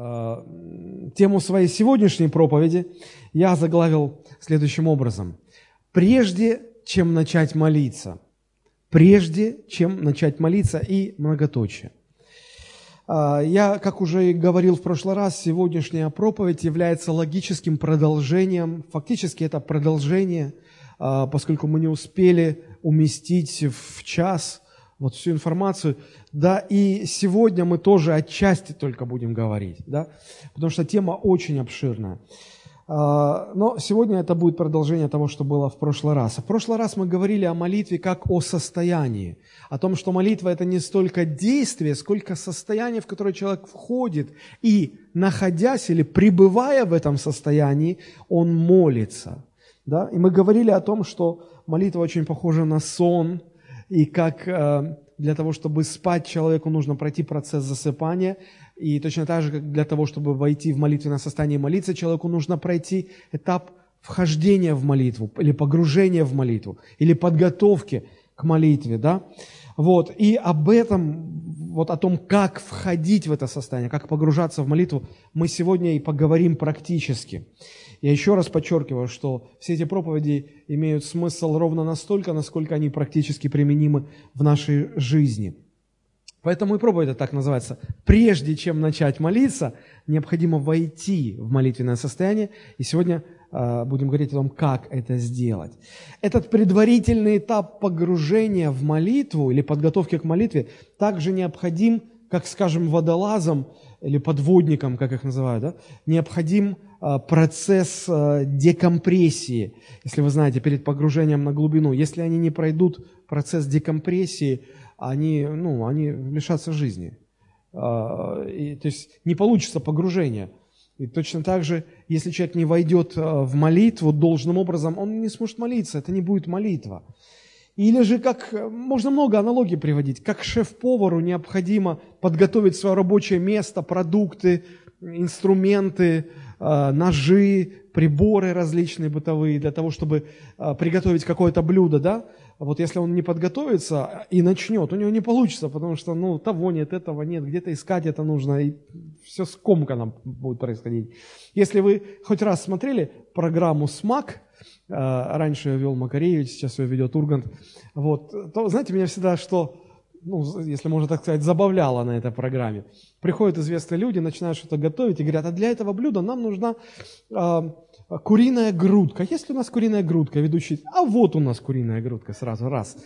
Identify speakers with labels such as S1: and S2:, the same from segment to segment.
S1: Э, тему своей сегодняшней проповеди я заглавил следующим образом. Прежде чем начать молиться. Прежде чем начать молиться и многоточие. Э, я, как уже и говорил в прошлый раз, сегодняшняя проповедь является логическим продолжением, фактически это продолжение, э, поскольку мы не успели уместить в час – вот всю информацию. Да, и сегодня мы тоже отчасти только будем говорить, да, потому что тема очень обширная. А, но сегодня это будет продолжение того, что было в прошлый раз. В прошлый раз мы говорили о молитве как о состоянии, о том, что молитва – это не столько действие, сколько состояние, в которое человек входит, и, находясь или пребывая в этом состоянии, он молится. Да? И мы говорили о том, что молитва очень похожа на сон – и как э, для того, чтобы спать, человеку нужно пройти процесс засыпания, и точно так же, как для того, чтобы войти в молитвенное состояние и молиться, человеку нужно пройти этап вхождения в молитву, или погружения в молитву, или подготовки к молитве, да? Вот, и об этом, вот о том, как входить в это состояние, как погружаться в молитву, мы сегодня и поговорим практически. Я еще раз подчеркиваю, что все эти проповеди имеют смысл ровно настолько, насколько они практически применимы в нашей жизни. Поэтому и проповедь так называется. Прежде чем начать молиться, необходимо войти в молитвенное состояние. И сегодня будем говорить о том, как это сделать. Этот предварительный этап погружения в молитву или подготовки к молитве также необходим, как, скажем, водолазам или подводникам, как их называют, да, необходим Э, процесс э, декомпрессии. Если вы знаете, перед погружением на глубину, если они не пройдут процесс декомпрессии, они, ну, они лишатся жизни. Э, и, то есть не получится погружение. И точно так же, если человек не войдет в молитву должным образом, он не сможет молиться, это не будет молитва. Или же, как можно много аналогий приводить, как шеф-повару необходимо подготовить свое рабочее место, продукты, инструменты, Э, ножи, приборы различные бытовые для того, чтобы э, приготовить какое-то блюдо, да, вот если он не подготовится и начнет, у него не получится, потому что, ну, того нет, этого нет, где-то искать это нужно, и все скомканно будет происходить. Если вы хоть раз смотрели программу «СМАК», э, раньше ее вел Макаревич, сейчас ее ведет Ургант, вот, то, знаете, меня всегда что ну, если можно так сказать, забавляло на этой программе. Приходят известные люди, начинают что-то готовить и говорят, а для этого блюда нам нужна э, куриная грудка. Есть ли у нас куриная грудка? Ведущий, а вот у нас куриная грудка сразу, раз.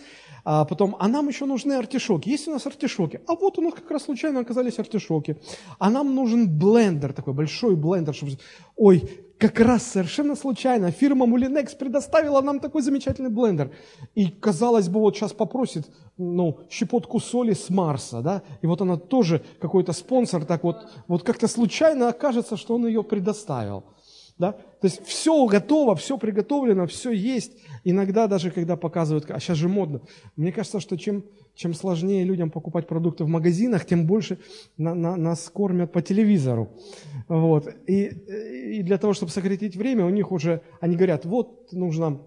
S1: А потом, а нам еще нужны артишоки. Есть у нас артишоки? А вот у нас как раз случайно оказались артишоки. А нам нужен блендер, такой большой блендер, чтобы... Ой, как раз совершенно случайно фирма Mulinex предоставила нам такой замечательный блендер. И, казалось бы, вот сейчас попросит ну, щепотку соли с Марса, да, и вот она тоже какой-то спонсор, так вот, вот как-то случайно окажется, что он ее предоставил. Да? То есть все готово, все приготовлено, все есть. Иногда даже когда показывают, а сейчас же модно, мне кажется, что чем, чем сложнее людям покупать продукты в магазинах, тем больше на, на, нас кормят по телевизору. Вот. И, и для того, чтобы сократить время, у них уже, они говорят, вот нужно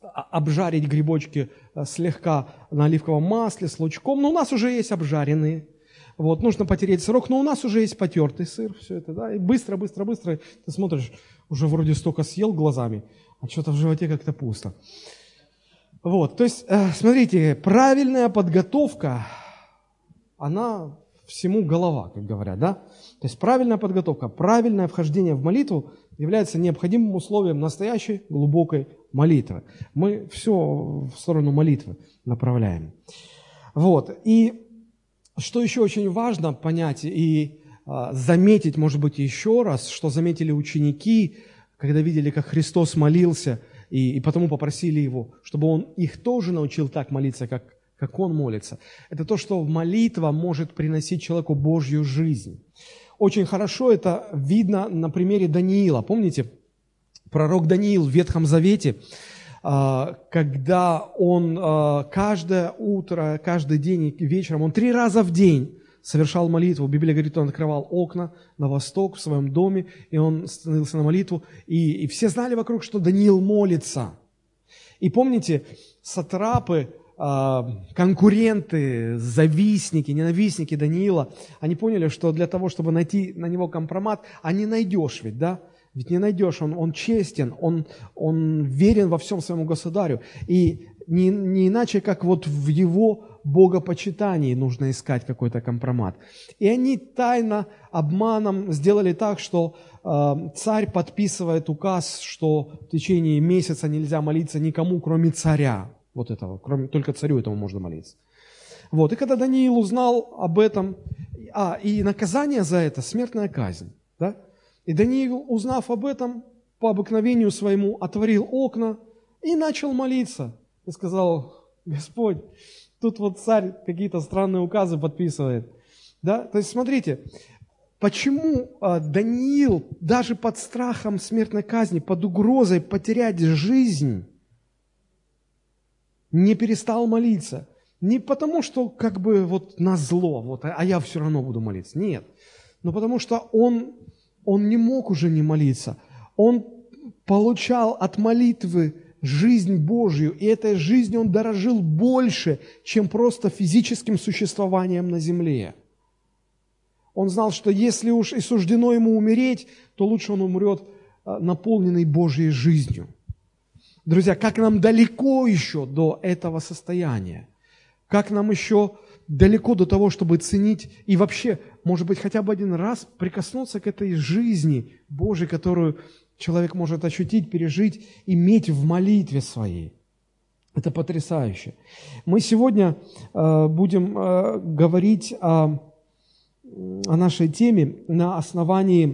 S1: обжарить грибочки э, слегка на оливковом масле с лучком, но у нас уже есть обжаренные. Вот, нужно потереть сырок, но у нас уже есть потертый сыр, все это, да, и быстро, быстро, быстро ты смотришь, уже вроде столько съел глазами, а что-то в животе как-то пусто. Вот, то есть, э, смотрите, правильная подготовка, она всему голова, как говорят, да? То есть правильная подготовка, правильное вхождение в молитву является необходимым условием настоящей глубокой молитвы. Мы все в сторону молитвы направляем. Вот, и что еще очень важно понять и а, заметить, может быть, еще раз, что заметили ученики, когда видели, как Христос молился, и, и потому попросили Его, чтобы Он их тоже научил так молиться, как, как Он молится. Это то, что молитва может приносить человеку Божью жизнь. Очень хорошо это видно на примере Даниила. Помните, пророк Даниил в Ветхом Завете, когда он а, каждое утро, каждый день и вечером, он три раза в день совершал молитву. Библия говорит, он открывал окна на восток в своем доме, и он становился на молитву. И, и все знали вокруг, что Даниил молится. И помните, сатрапы конкуренты, завистники, ненавистники Даниила, они поняли, что для того, чтобы найти на него компромат, а не найдешь ведь, да? Ведь не найдешь, он, он честен, он, он верен во всем своему государю. И не, не иначе, как вот в его богопочитании нужно искать какой-то компромат. И они тайно, обманом сделали так, что э, царь подписывает указ, что в течение месяца нельзя молиться никому, кроме царя. Вот этого, кроме, только царю этому можно молиться. Вот, и когда Даниил узнал об этом, а, и наказание за это – смертная казнь, да? И Даниил, узнав об этом, по обыкновению своему отворил окна и начал молиться. И сказал, Господь, Тут вот царь какие-то странные указы подписывает. Да? То есть смотрите, почему а, Даниил даже под страхом смертной казни, под угрозой потерять жизнь, не перестал молиться? Не потому, что как бы вот на зло, вот, а я все равно буду молиться. Нет. Но потому что он, он не мог уже не молиться. Он получал от молитвы жизнь Божью, и этой жизнью он дорожил больше, чем просто физическим существованием на земле. Он знал, что если уж и суждено ему умереть, то лучше он умрет а, наполненный Божьей жизнью. Друзья, как нам далеко еще до этого состояния? Как нам еще далеко до того, чтобы ценить и вообще, может быть, хотя бы один раз прикоснуться к этой жизни Божьей, которую человек может ощутить, пережить, иметь в молитве своей. Это потрясающе. Мы сегодня э, будем э, говорить о, о нашей теме на основании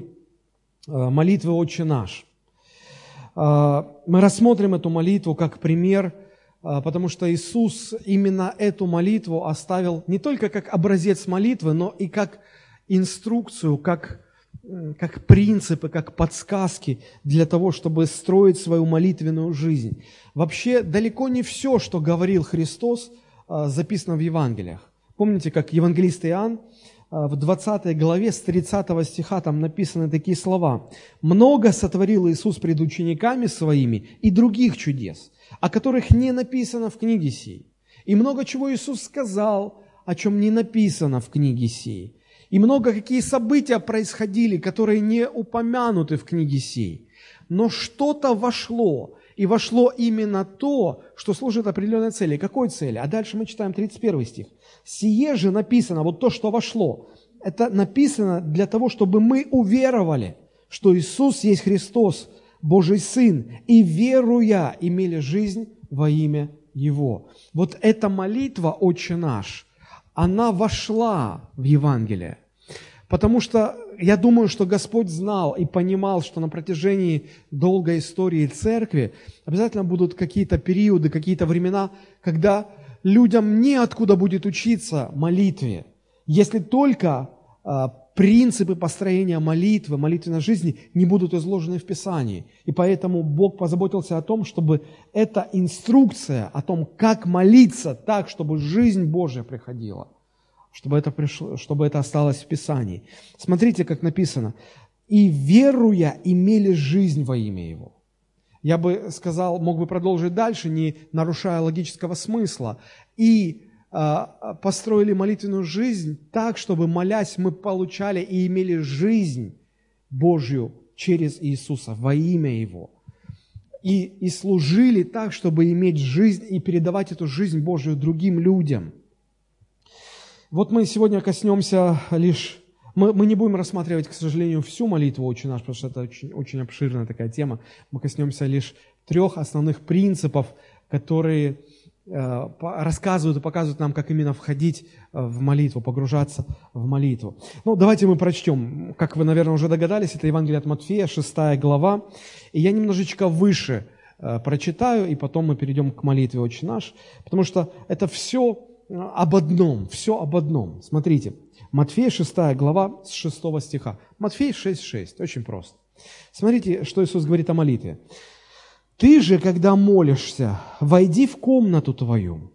S1: э, молитвы «Отче наш». Э, мы рассмотрим эту молитву как пример, э, потому что Иисус именно эту молитву оставил не только как образец молитвы, но и как инструкцию, как как принципы, как подсказки для того, чтобы строить свою молитвенную жизнь. Вообще далеко не все, что говорил Христос, а, записано в Евангелиях. Помните, как евангелист Иоанн а, в 20 главе с 30 стиха там написаны такие слова. «Много сотворил Иисус пред учениками своими и других чудес, о которых не написано в книге сей. И много чего Иисус сказал, о чем не написано в книге сей. И много какие события происходили, которые не упомянуты в книге сей. Но что-то вошло, и вошло именно то, что служит определенной цели. Какой цели? А дальше мы читаем 31 стих. «Сие же написано, вот то, что вошло, это написано для того, чтобы мы уверовали, что Иисус есть Христос, Божий Сын, и веруя имели жизнь во имя Его». Вот эта молитва «Отче наш», она вошла в Евангелие. Потому что я думаю, что Господь знал и понимал, что на протяжении долгой истории церкви обязательно будут какие-то периоды, какие-то времена, когда людям неоткуда будет учиться молитве, если только а, принципы построения молитвы, молитвенной жизни не будут изложены в Писании. И поэтому Бог позаботился о том, чтобы эта инструкция о том, как молиться так, чтобы жизнь Божья приходила, чтобы это, пришло, чтобы это осталось в Писании. Смотрите, как написано. «И веруя имели жизнь во имя Его». Я бы сказал, мог бы продолжить дальше, не нарушая логического смысла. «И построили молитвенную жизнь так, чтобы, молясь, мы получали и имели жизнь Божью через Иисуса, во имя Его. И, и служили так, чтобы иметь жизнь и передавать эту жизнь Божью другим людям. Вот мы сегодня коснемся лишь... Мы, мы не будем рассматривать, к сожалению, всю молитву «Отче наш», потому что это очень, очень обширная такая тема. Мы коснемся лишь трех основных принципов, которые рассказывают и показывают нам, как именно входить э, в молитву, погружаться в молитву. Ну, давайте мы прочтем. Как вы, наверное, уже догадались, это Евангелие от Матфея, 6 глава. И я немножечко выше э, прочитаю, и потом мы перейдем к молитве «Отче наш», потому что это все об одном, все об одном. Смотрите, Матфея 6 глава с 6 стиха. Матфей 6.6, очень просто. Смотрите, что Иисус говорит о молитве. Ты же, когда молишься, войди в комнату твою.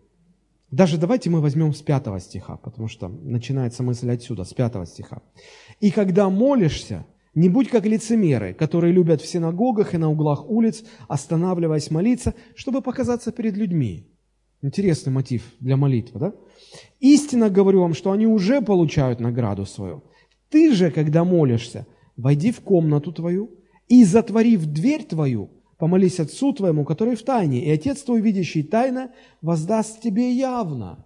S1: Даже давайте мы возьмем с пятого стиха, потому что начинается мысль отсюда, с пятого стиха. И когда молишься, не будь как лицемеры, которые любят в синагогах и на углах улиц, останавливаясь молиться, чтобы показаться перед людьми. Интересный мотив для молитвы, да? Истинно говорю вам, что они уже получают награду свою. Ты же, когда молишься, войди в комнату твою и, затворив дверь твою, помолись Отцу твоему, который в тайне, и Отец твой, видящий тайно, воздаст тебе явно.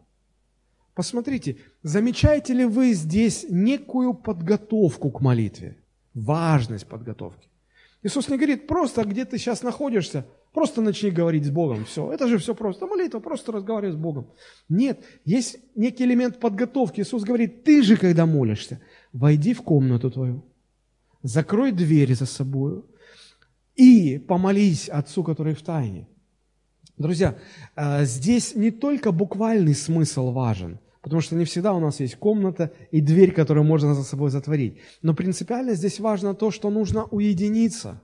S1: Посмотрите, замечаете ли вы здесь некую подготовку к молитве? Важность подготовки. Иисус не говорит, просто где ты сейчас находишься, просто начни говорить с Богом. Все, это же все просто. Молитва, просто разговаривай с Богом. Нет, есть некий элемент подготовки. Иисус говорит, ты же, когда молишься, войди в комнату твою, закрой дверь за собой и помолись Отцу, который в тайне. Друзья, э, здесь не только буквальный смысл важен, потому что не всегда у нас есть комната и дверь, которую можно за собой затворить. Но принципиально здесь важно то, что нужно уединиться,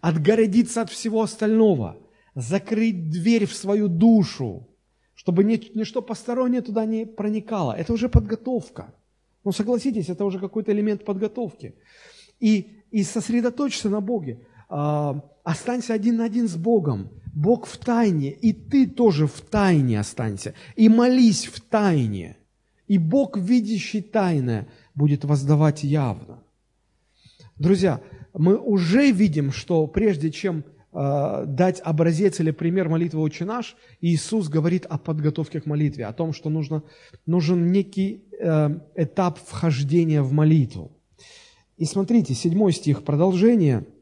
S1: отгородиться от всего остального, закрыть дверь в свою душу, чтобы ничто постороннее туда не проникало. Это уже подготовка. Ну, согласитесь, это уже какой-то элемент подготовки. И, и сосредоточься на Боге. А, останься один на один с Богом. Бог в тайне, и ты тоже в тайне останься. И молись в тайне. И Бог, видящий тайное, будет воздавать явно. Друзья, мы уже видим, что прежде чем э, дать образец или пример молитвы «Отче наш», Иисус говорит о подготовке к молитве, о том, что нужно, нужен некий э, этап вхождения в молитву. И смотрите, седьмой стих, продолжение –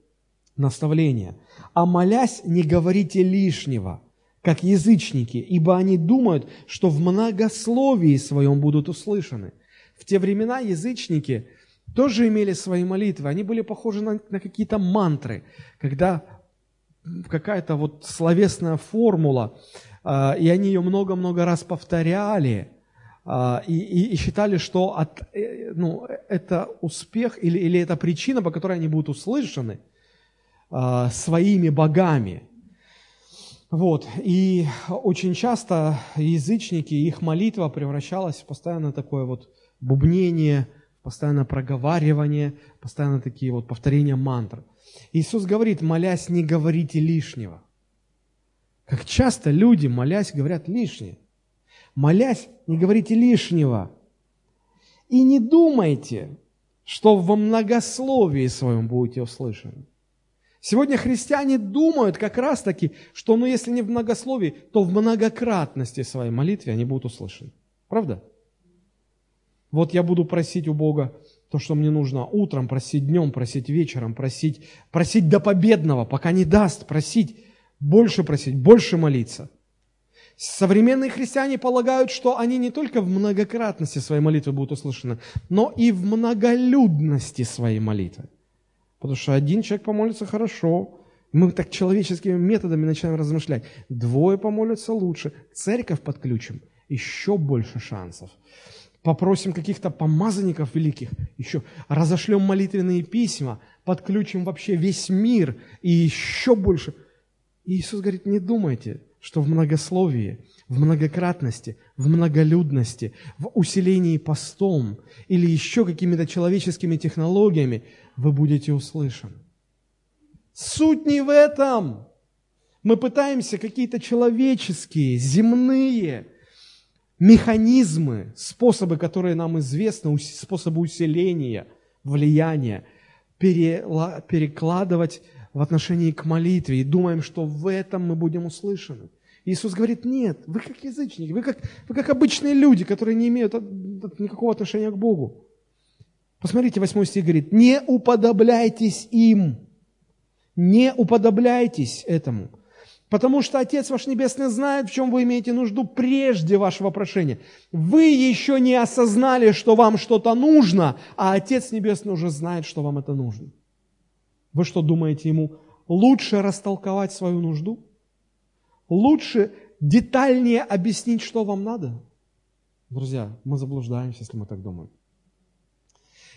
S1: наставление. «А молясь, не говорите лишнего, как язычники, ибо они думают, что в многословии своем будут услышаны». В те времена язычники тоже имели свои молитвы. Они были похожи на, на какие-то мантры, когда какая-то вот словесная формула, э, и они ее много-много раз повторяли, и, и, и считали, что от, э, ну, это успех или, или это причина, по которой они будут услышаны – э, своими богами. Вот. И очень часто язычники, их молитва превращалась в постоянно такое вот бубнение, постоянно проговаривание, постоянно такие вот повторения мантр. Иисус говорит, молясь, не говорите лишнего. Как часто люди, молясь, говорят лишнее. Молясь, не говорите лишнего. И не думайте, что во многословии своем будете услышаны. Сегодня христиане думают как раз-таки, что ну если не в многословии, то в многократности своей молитвы они будут услышаны. Правда? Вот я буду просить у Бога то, что мне нужно утром, просить днем, просить вечером, просить, просить до победного, пока не даст, просить, больше просить, больше молиться. Современные христиане полагают, что они не только в многократности своей молитвы будут услышаны, но и в многолюдности своей молитвы. Потому что один человек помолится хорошо, мы так человеческими методами начинаем размышлять. Двое помолятся лучше, церковь подключим, еще больше шансов. Попросим каких-то помазанников великих, еще разошлем молитвенные письма, подключим вообще весь мир и еще больше. И Иисус говорит, не думайте, что в многословии, в многократности, в многолюдности, в усилении постом или еще какими-то человеческими технологиями – вы будете услышаны. Суть не в этом. Мы пытаемся какие-то человеческие, земные механизмы, способы, которые нам известны, способы усиления, влияния, перекладывать в отношении к молитве и думаем, что в этом мы будем услышаны. Иисус говорит, нет, вы как язычники, вы как, вы как обычные люди, которые не имеют никакого отношения к Богу. Посмотрите, 8 стих говорит, не уподобляйтесь им, не уподобляйтесь этому, потому что Отец ваш Небесный знает, в чем вы имеете нужду прежде вашего прошения. Вы еще не осознали, что вам что-то нужно, а Отец Небесный уже знает, что вам это нужно. Вы что думаете ему, лучше растолковать свою нужду? Лучше детальнее объяснить, что вам надо? Друзья, мы заблуждаемся, если мы так думаем.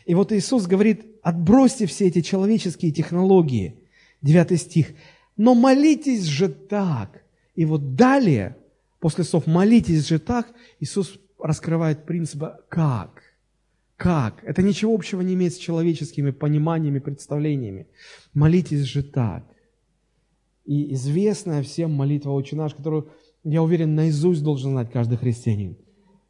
S1: И вот Иисус говорит, отбросьте все эти человеческие технологии. Девятый стих. Но молитесь же так. И вот далее, после слов «молитесь же так», Иисус раскрывает принцип «как». Как? Это ничего общего не имеет с человеческими пониманиями, представлениями. Молитесь же так. И известная всем молитва «Отче наш», которую я уверен, наизусть должен знать каждый христианин.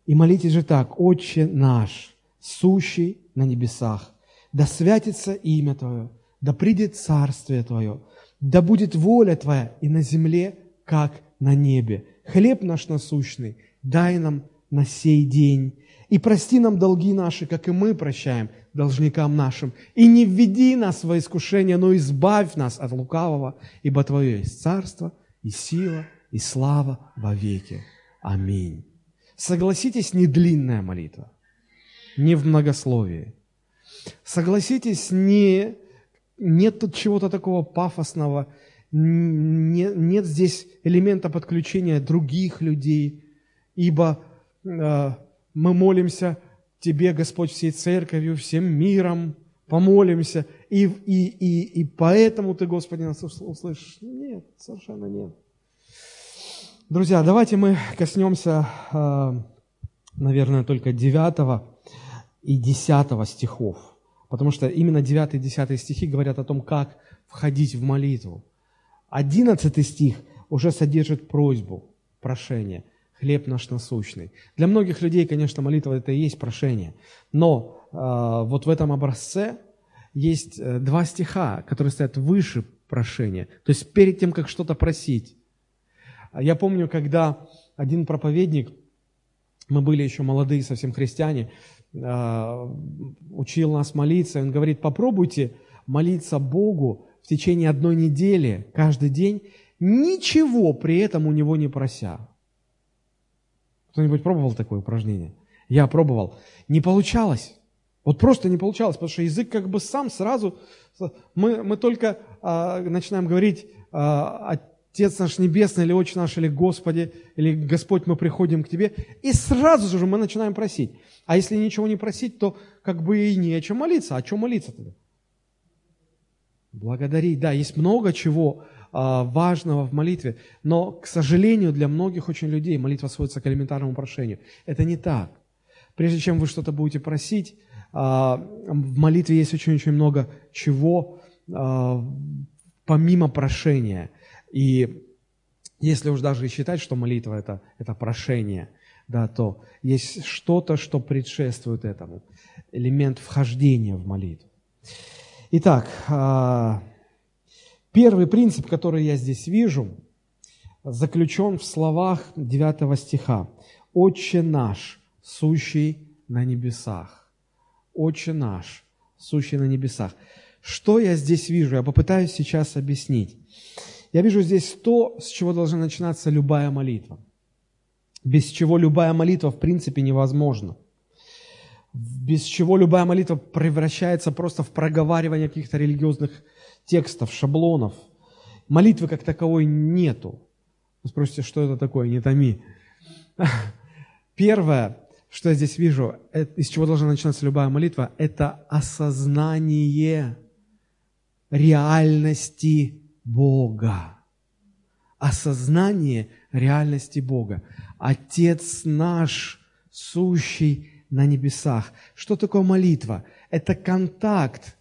S1: И молитесь же так, «Отче наш, сущий на небесах, да святится имя Твое, да придет Царствие Твое, да будет воля Твоя и на земле, как на небе. Хлеб наш насущный дай нам на сей день. И прости нам долги наши, как и мы прощаем должникам нашим. И не введи нас во искушение, но избавь нас от лукавого, ибо Твое есть царство и сила и слава во веки. Аминь. Согласитесь, не длинная молитва, не в многословии. Согласитесь, не, нет тут чего-то такого пафосного, не, нет здесь элемента подключения других людей, ибо э, мы молимся Тебе, Господь, всей церковью, всем миром, помолимся, и, и, и, и поэтому Ты, Господи, нас услышишь. Нет, совершенно нет. Друзья, давайте мы коснемся, э, наверное, только 9 и 10 стихов, потому что именно 9 и 10 стихи говорят о том, как входить в молитву. 11 стих уже содержит просьбу, прошение – хлеб наш насущный. Для многих людей, конечно, молитва это и есть прошение. Но э, вот в этом образце есть э, два стиха, которые стоят выше прошения. То есть перед тем, как что-то просить. Я помню, когда один проповедник, мы были еще молодые совсем христиане, э, учил нас молиться. Он говорит, попробуйте молиться Богу в течение одной недели, каждый день, ничего при этом у него не прося. Кто-нибудь пробовал такое упражнение? Я пробовал. Не получалось. Вот просто не получалось, потому что язык как бы сам сразу... Мы, мы только а, начинаем говорить а, «Отец наш Небесный» или «Отче наш» или «Господи» или «Господь, мы приходим к Тебе», и сразу же мы начинаем просить. А если ничего не просить, то как бы и не о чем молиться. О чем молиться тогда? Благодарить. Да, есть много чего, а, важного в молитве. Но, к сожалению, для многих очень людей молитва сводится к элементарному прошению. Это не так. Прежде чем вы что-то будете просить, а, в молитве есть очень-очень много чего а, помимо прошения. И если уж даже и считать, что молитва это, это прошение, да, то есть что-то, что предшествует этому. Элемент вхождения в молитву. Итак, Первый принцип, который я здесь вижу, заключен в словах 9 стиха. «Отче наш, сущий на небесах». «Отче наш, сущий на небесах». Что я здесь вижу? Я попытаюсь сейчас объяснить. Я вижу здесь то, с чего должна начинаться любая молитва. Без чего любая молитва в принципе невозможна. Без чего любая молитва превращается просто в проговаривание каких-то религиозных текстов, шаблонов. Молитвы как таковой нету. Вы спросите, что это такое? Не томи. Первое, что я здесь вижу, из чего должна начинаться любая молитва, это осознание реальности Бога. Осознание реальности Бога. Отец наш, сущий на небесах. Что такое молитва? Это контакт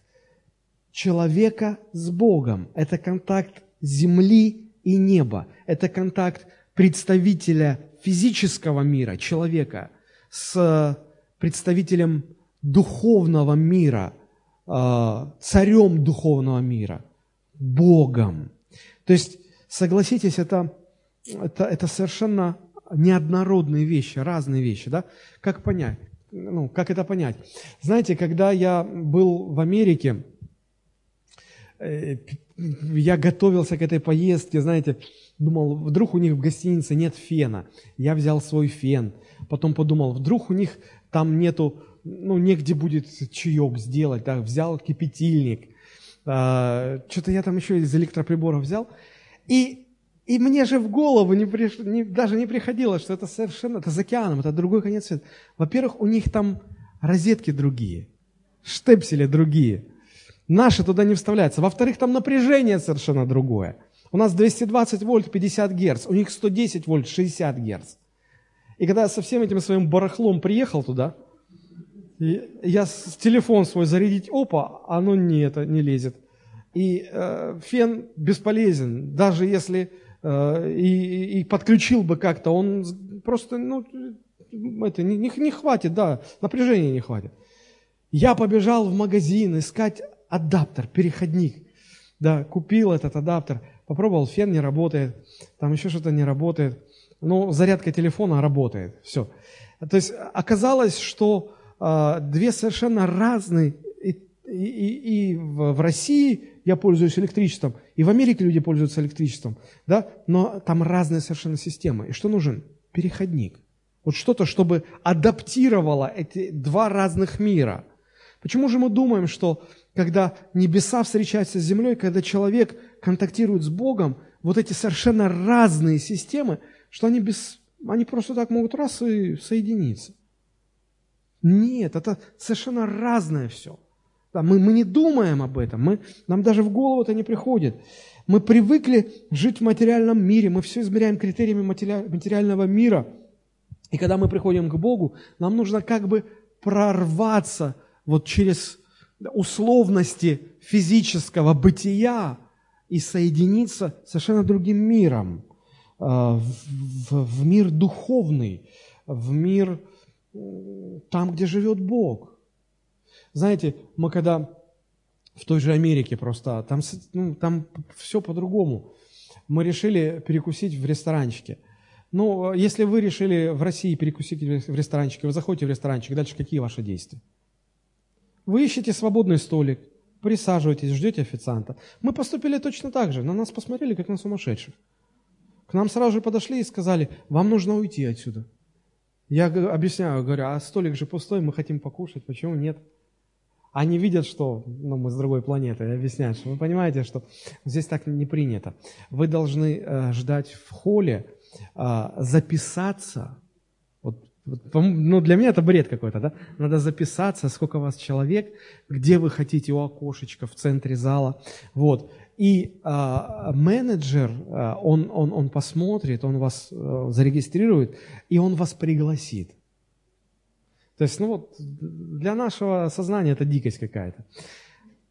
S1: человека с Богом. Это контакт земли и неба. Это контакт представителя физического мира, человека, с представителем духовного мира, а, царем духовного мира, Богом. То есть, согласитесь, это, это, это совершенно неоднородные вещи, разные вещи. Да? Как понять? Ну, как это понять? Знаете, когда я был в Америке, Э, я готовился к этой поездке, знаете, думал, вдруг у них в гостинице нет фена. Я взял свой фен. Потом подумал, вдруг у них там нету, ну, негде будет чаек сделать. Да, взял кипятильник. А, что-то я там еще из электроприборов взял. И, и мне же в голову не приш, не, даже не приходило, что это совершенно, это за океаном, это другой конец света. Во-первых, у них там розетки другие, штепсели другие – Наши туда не вставляются. Во-вторых, там напряжение совершенно другое. У нас 220 вольт 50 герц, у них 110 вольт 60 герц. И когда я со всем этим своим барахлом приехал туда, я с телефон свой зарядить, опа, оно не, это, не лезет. И э, фен бесполезен, даже если э, и, и подключил бы как-то, он просто, ну, это не, не хватит, да, напряжения не хватит. Я побежал в магазин искать адаптер, переходник. Да, купил этот адаптер, попробовал, фен не работает, там еще что-то не работает. Но зарядка телефона работает, все. То есть оказалось, что э, две совершенно разные, и, и, и в России я пользуюсь электричеством, и в Америке люди пользуются электричеством, да, но там разные совершенно системы. И что нужен? Переходник. Вот что-то, чтобы адаптировало эти два разных мира. Почему же мы думаем, что когда небеса встречаются с землей, когда человек контактирует с Богом, вот эти совершенно разные системы, что они, без, они просто так могут раз и соединиться? Нет, это совершенно разное все. Да, мы, мы не думаем об этом, мы, нам даже в голову это не приходит. Мы привыкли жить в материальном мире, мы все измеряем критериями материального мира. И когда мы приходим к Богу, нам нужно как бы прорваться вот через условности физического бытия и соединиться с совершенно другим миром, э, в, мир духовный, в мир там, где живет Бог. Знаете, мы когда в той же Америке просто, там, ну, там все по-другому. Мы решили перекусить в ресторанчике. Ну, если вы решили в России перекусить в ресторанчике, вы заходите в ресторанчик, дальше какие ваши действия? Вы ищете свободный столик, присаживаетесь, ждете официанта. Мы поступили точно так же. На нас посмотрели, как на сумасшедших. К нам сразу же подошли и сказали, вам нужно уйти отсюда. Я объясняю, говорю, а столик же пустой, мы хотим покушать, почему нет? Они видят, что ну, мы с другой планеты, и объясняют, что вы понимаете, что здесь так не принято. Вы должны э, ждать в холле, э, записаться. Ну, для меня это бред какой-то, да? Надо записаться, сколько вас человек, где вы хотите у окошечка в центре зала. Вот. И э, менеджер, э, он, он, он посмотрит, он вас э, зарегистрирует, и он вас пригласит. То есть, ну вот, для нашего сознания это дикость какая-то.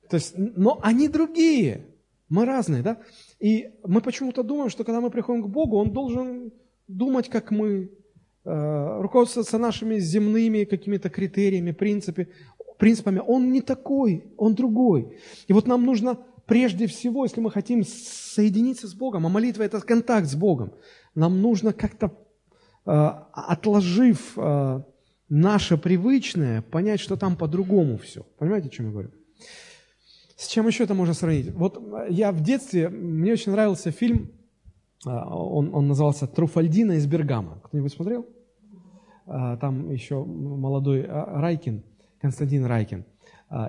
S1: То есть, но они другие. Мы разные, да? И мы почему-то думаем, что когда мы приходим к Богу, Он должен думать, как мы, руководствоваться нашими земными какими-то критериями, принципами. принципами. Он не такой, Он другой. И вот нам нужно прежде всего, если мы хотим соединиться с Богом, а молитва – это контакт с Богом, нам нужно как-то, э, отложив э, наше привычное, понять, что там по-другому все. Понимаете, о чем я говорю? С чем еще это можно сравнить? Вот я в детстве, мне очень нравился фильм, он, он назывался «Труфальдина из Бергама». Кто-нибудь смотрел? А, там еще молодой а, Райкин, Константин Райкин,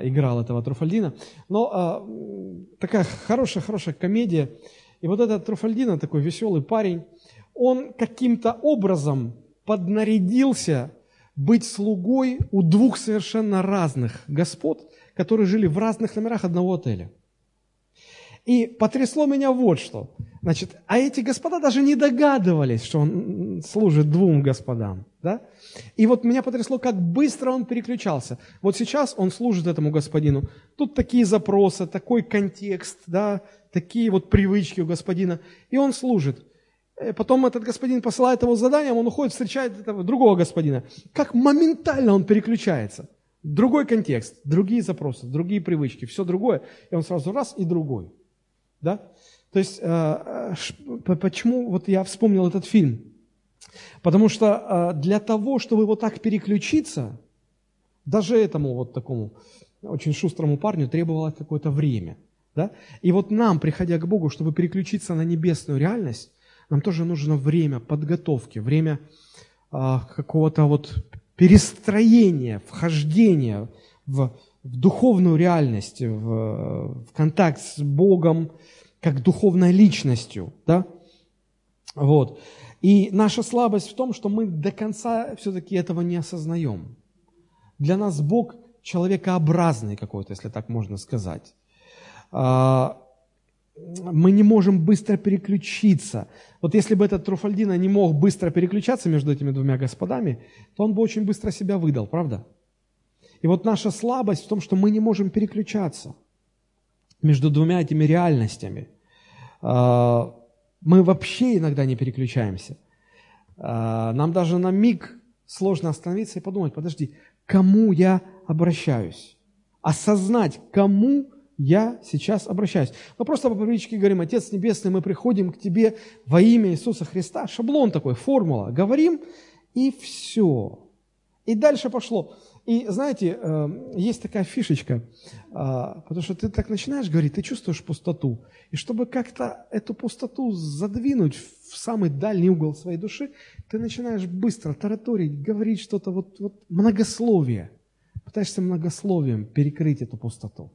S1: играл этого Труфальдина. Но такая хорошая-хорошая комедия. И вот этот Труфальдина, такой веселый парень, он каким-то образом поднарядился быть слугой у двух совершенно разных господ, которые жили в разных номерах одного отеля. И потрясло меня вот что. Значит, а эти господа даже не догадывались, что он служит двум господам. Да? И вот меня потрясло, как быстро он переключался. Вот сейчас он служит этому господину. Тут такие запросы, такой контекст, да, такие вот привычки у господина. И он служит. Э, потом этот господин посылает его заданием, он уходит, встречает этого другого господина. Как моментально он переключается. Другой контекст, другие запросы, другие привычки, все другое. И он сразу раз и другой. Да? То есть, э, э, почему вот я вспомнил этот фильм? Потому что для того, чтобы вот так переключиться, даже этому вот такому очень шустрому парню требовалось какое-то время. Да? И вот нам, приходя к Богу, чтобы переключиться на небесную реальность, нам тоже нужно время подготовки, время какого-то вот перестроения, вхождения в, в духовную реальность, в, в контакт с Богом, как духовной личностью, да? Вот. И наша слабость в том, что мы до конца все-таки этого не осознаем. Для нас Бог человекообразный какой-то, если так можно сказать. А, мы не можем быстро переключиться. Вот если бы этот Труфальдина не мог быстро переключаться между этими двумя господами, то он бы очень быстро себя выдал, правда? И вот наша слабость в том, что мы не можем переключаться между двумя этими реальностями. А, Мы вообще иногда не переключаемся. А, нам даже на миг сложно остановиться и подумать, подожди, кому я обращаюсь? Осознать, кому я сейчас обращаюсь. Мы просто по привычке говорим, Отец Небесный, мы приходим к Тебе во имя Иисуса Христа. Шаблон такой, формула. Говорим, и все. И дальше пошло. И знаете, э, есть такая фишечка, а, потому что ты так начинаешь говорить, ты чувствуешь пустоту. И чтобы как-то эту пустоту задвинуть в самый дальний угол своей души, ты начинаешь быстро тараторить, говорить что-то, вот, вот многословие. Пытаешься многословием перекрыть эту пустоту.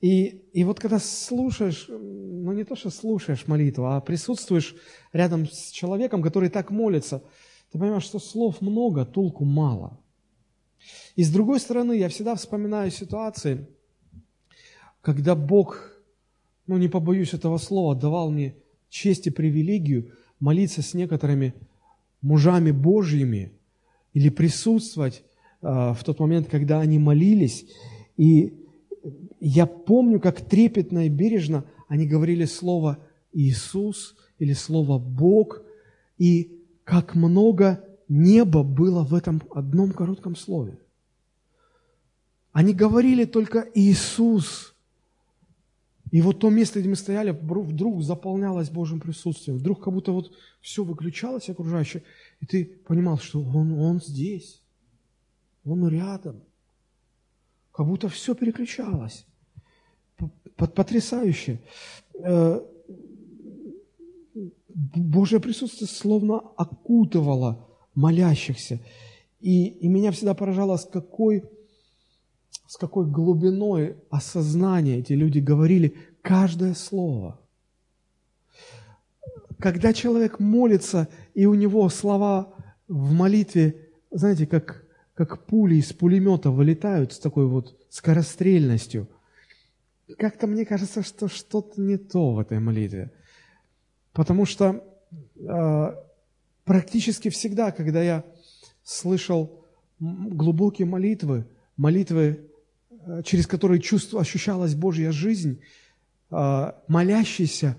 S1: И, и вот когда слушаешь, ну не то, что слушаешь молитву, а присутствуешь рядом с человеком, который так молится, ты понимаешь, что слов много, толку мало – и с другой стороны, я всегда вспоминаю ситуации, когда Бог, ну не побоюсь этого слова, давал мне честь и привилегию молиться с некоторыми мужами Божьими или присутствовать э, в тот момент, когда они молились. И я помню, как трепетно и бережно они говорили слово «Иисус» или слово «Бог», и как много неба было в этом одном коротком слове. Они говорили только Иисус. И вот то место, где мы стояли, вдруг заполнялось Божьим присутствием. Вдруг как будто вот все выключалось окружающее, и ты понимал, что Он, он здесь, Он рядом. Как будто все переключалось. Потрясающе. Э, Божье присутствие словно окутывало молящихся. И, и меня всегда поражало, с какой с какой глубиной осознания эти люди говорили каждое слово. Когда человек молится, и у него слова в молитве, знаете, как, как пули из пулемета вылетают с такой вот скорострельностью, как-то мне кажется, что что-то не то в этой молитве. Потому что э, практически всегда, когда я слышал глубокие молитвы, молитвы Э, через который чувство, ощущалась Божья жизнь, э, молящийся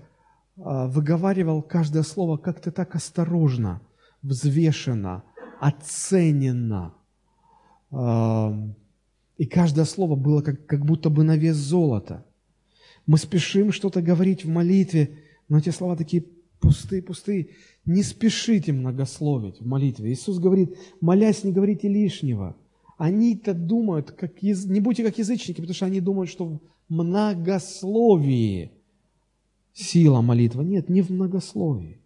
S1: э, выговаривал каждое слово как-то так осторожно, взвешенно, оцененно. И каждое слово было как, как будто бы на вес золота. Мы спешим что-то говорить в молитве, но эти слова такие пустые, пустые. Не спешите многословить в молитве. Иисус говорит, молясь, не говорите лишнего – они-то думают, как яз... не будьте как язычники, потому что они думают, что в многословии сила молитвы. Нет, не в многословии.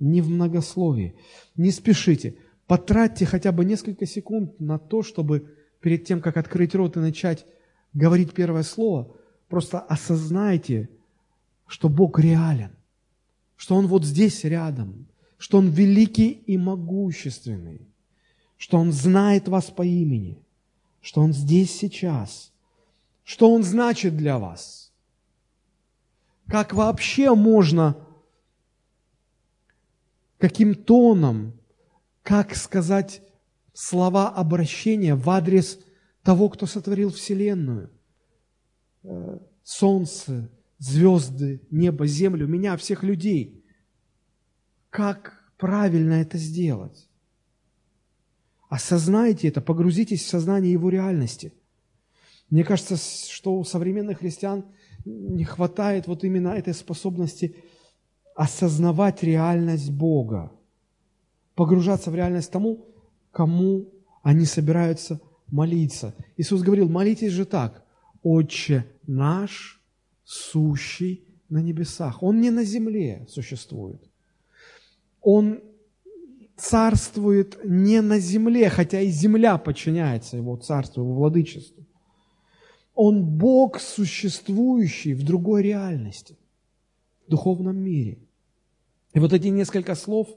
S1: Не в многословии. Не спешите. Потратьте хотя бы несколько секунд на то, чтобы перед тем, как открыть рот и начать говорить первое слово, просто осознайте, что Бог реален, что Он вот здесь рядом, что Он великий и могущественный, что Он знает вас по имени, что Он здесь сейчас, что Он значит для вас. Как вообще можно, каким тоном, как сказать слова обращения в адрес того, кто сотворил Вселенную, э, солнце, звезды, небо, землю, меня, всех людей. Как правильно это сделать? Осознайте это, погрузитесь в сознание его реальности. Мне кажется, что у современных христиан не хватает вот именно этой способности осознавать реальность Бога, погружаться в реальность тому, кому они собираются молиться. Иисус говорил, молитесь же так, «Отче наш, сущий на небесах». Он не на земле существует. Он царствует не на земле, хотя и земля подчиняется его царству, его владычеству. Он Бог, существующий в другой реальности, в духовном мире. И вот эти несколько слов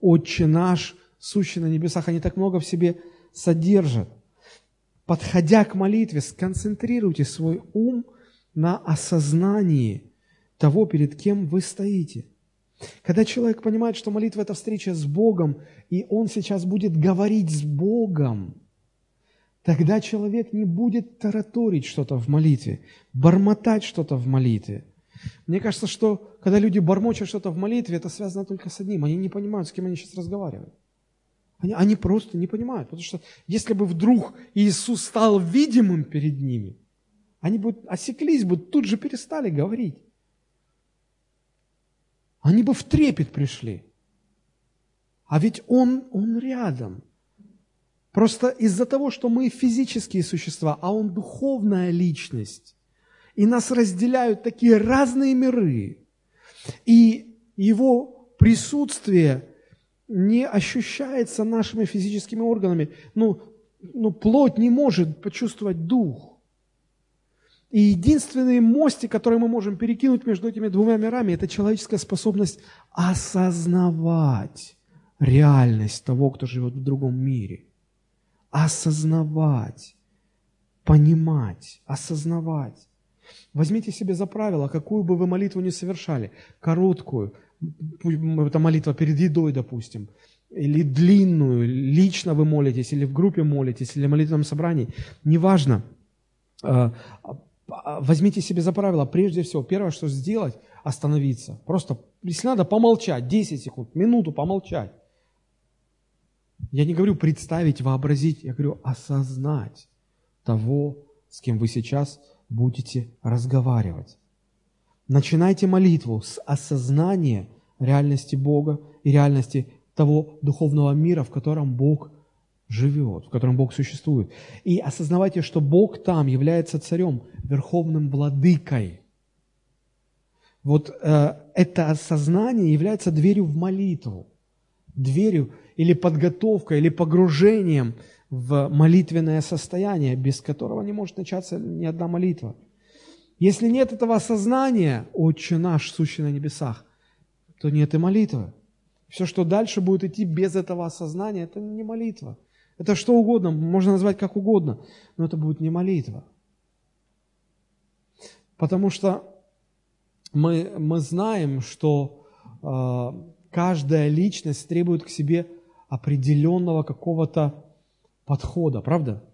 S1: «Отче наш, сущий на небесах», они так много в себе содержат. Подходя к молитве, сконцентрируйте свой ум на осознании того, перед кем вы стоите – когда человек понимает, что молитва – это встреча с Богом, и он сейчас будет говорить с Богом, тогда человек не будет тараторить что-то в молитве, бормотать что-то в молитве. Мне кажется, что когда люди бормочут что-то в молитве, это связано только с одним. Они не понимают, с кем они сейчас разговаривают. Они, они просто не понимают. Потому что если бы вдруг Иисус стал видимым перед ними, они бы осеклись бы, тут же перестали говорить. Они бы в трепет пришли. А ведь Он, Он рядом. Просто из-за того, что мы физические существа, а Он духовная личность, и нас разделяют такие разные миры, и Его присутствие не ощущается нашими физическими органами. Ну, ну, плоть не может почувствовать дух. И единственный мостик, который мы можем перекинуть между этими двумя мирами, это человеческая способность осознавать реальность того, кто живет в другом мире. Осознавать, понимать, осознавать. Возьмите себе за правило, какую бы вы молитву ни совершали, короткую, это молитва перед едой, допустим, или длинную, лично вы молитесь, или в группе молитесь, или в молитвенном собрании, неважно. А, возьмите себе за правило, прежде всего, первое, что сделать, остановиться. Просто, если надо, помолчать, 10 секунд, минуту помолчать. Я не говорю представить, вообразить, я говорю осознать того, с кем вы сейчас будете разговаривать. Начинайте молитву с осознания реальности Бога и реальности того духовного мира, в котором Бог живет, в котором Бог существует. И осознавайте, что Бог там является царем, верховным владыкой. Вот э, это осознание является дверью в молитву, дверью или подготовкой, или погружением в молитвенное состояние, без которого не может начаться ни одна молитва. Если нет этого осознания, «Отче наш, сущий на небесах», то нет и молитвы. Все, что дальше будет идти без этого осознания, это не молитва. Это что угодно, можно назвать как угодно, но это будет не молитва. Потому что мы, мы знаем, что э, каждая личность требует к себе определенного какого-то подхода, правда?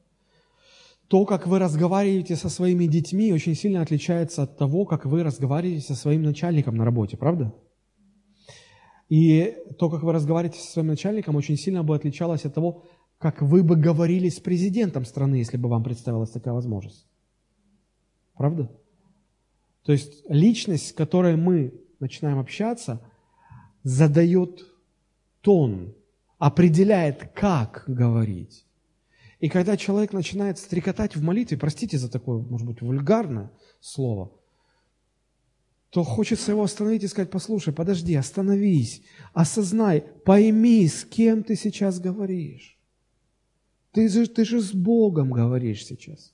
S1: То, как вы разговариваете со своими детьми, очень сильно отличается от того, как вы разговариваете со своим начальником на работе, правда? И то, как вы разговариваете со своим начальником, очень сильно бы отличалось от того, как вы бы говорили с президентом страны, если бы вам представилась такая возможность. Правда? То есть личность, с которой мы начинаем общаться, задает тон, определяет, как говорить. И когда человек начинает стрекотать в молитве, простите за такое, может быть, вульгарное слово, то хочется его остановить и сказать, послушай, подожди, остановись, осознай, пойми, с кем ты сейчас говоришь. Ты же, ты же с Богом говоришь сейчас.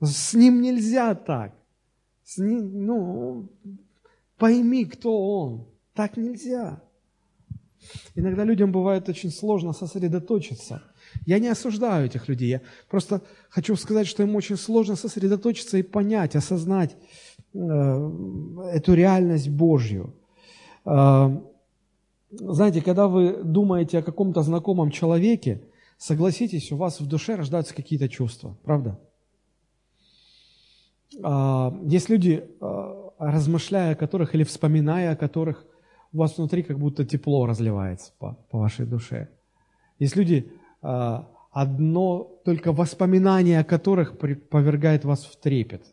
S1: С Ним нельзя так. С ним, ну, пойми, кто Он. Так нельзя. Иногда людям бывает очень сложно сосредоточиться – я не осуждаю этих людей, я просто хочу сказать, что им очень сложно сосредоточиться и понять, осознать э, эту реальность Божью. Э, знаете, когда вы думаете о каком-то знакомом человеке, согласитесь, у вас в душе рождаются какие-то чувства, правда? Э, есть люди, э, размышляя о которых или вспоминая о которых, у вас внутри как будто тепло разливается по, по вашей душе. Есть люди, а, одно только воспоминание о которых повергает вас в трепет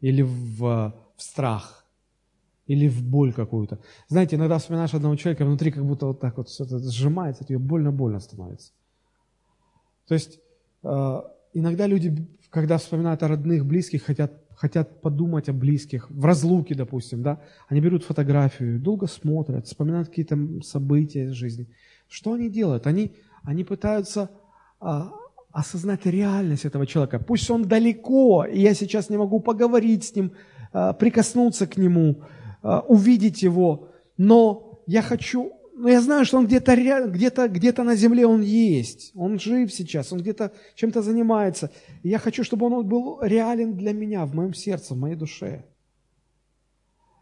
S1: или в, в страх или в боль какую-то. Знаете, иногда вспоминаешь одного человека, внутри как будто вот так вот все это сжимается, тебе больно-больно становится. То есть а, иногда люди, когда вспоминают о родных, близких, хотят, хотят подумать о близких, в разлуке, допустим, да, они берут фотографию, долго смотрят, вспоминают какие-то события из жизни. Что они делают? Они они пытаются а, осознать реальность этого человека. Пусть он далеко, и я сейчас не могу поговорить с ним, а, прикоснуться к нему, а, увидеть его, но я хочу, но я знаю, что он где-то где-то где-то на земле он есть, он жив сейчас, он где-то чем-то занимается. И я хочу, чтобы он был реален для меня, в моем сердце, в моей душе.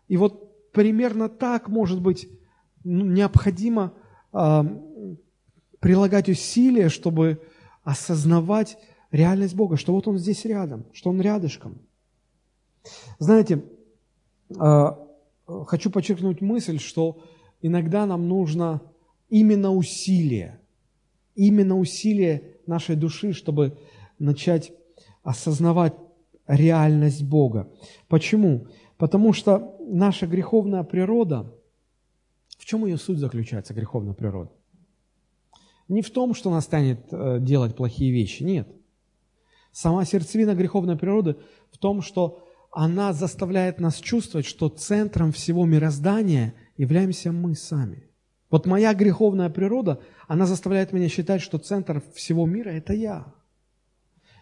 S1: И вот примерно так, может быть, ну, необходимо прилагать усилия, чтобы осознавать реальность Бога, что вот Он здесь рядом, что Он рядышком. Знаете, э, хочу подчеркнуть мысль, что иногда нам нужно именно усилие, именно усилие нашей души, чтобы начать осознавать реальность Бога. Почему? Потому что наша греховная природа, в чем ее суть заключается, греховная природа? Не в том, что она станет э, делать плохие вещи, нет. Сама сердцевина греховной природы в том, что она заставляет нас чувствовать, что центром всего мироздания являемся мы сами. Вот моя греховная природа, она заставляет меня считать, что центр всего мира – это я.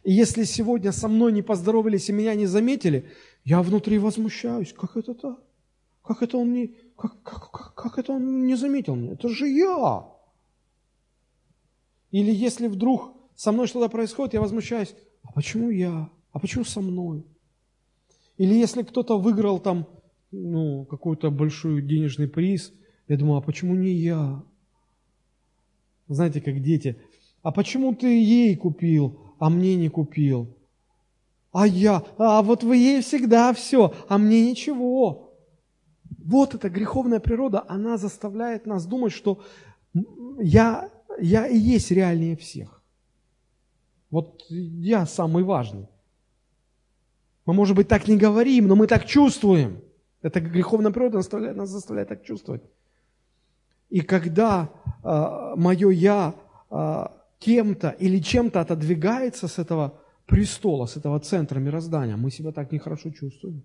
S1: И если сегодня со мной не поздоровались и меня не заметили, я внутри возмущаюсь. Как это так? Как это он не, как, как, как, как это он не заметил меня? Это же я! Или если вдруг со мной что-то происходит, я возмущаюсь, а почему я? А почему со мной? Или если кто-то выиграл там ну, какой-то большой денежный приз, я думаю, а почему не я? Знаете, как дети, а почему ты ей купил, а мне не купил? А я, а вот вы ей всегда все, а мне ничего. Вот эта греховная природа, она заставляет нас думать, что я, я и есть реальнее всех. Вот я самый важный. Мы, может быть, так не говорим, но мы так чувствуем. Это греховная природа заставляет, нас заставляет так чувствовать. И когда э, мое «я» э, кем-то или чем-то отодвигается с этого престола, с этого центра мироздания, мы себя так нехорошо чувствуем.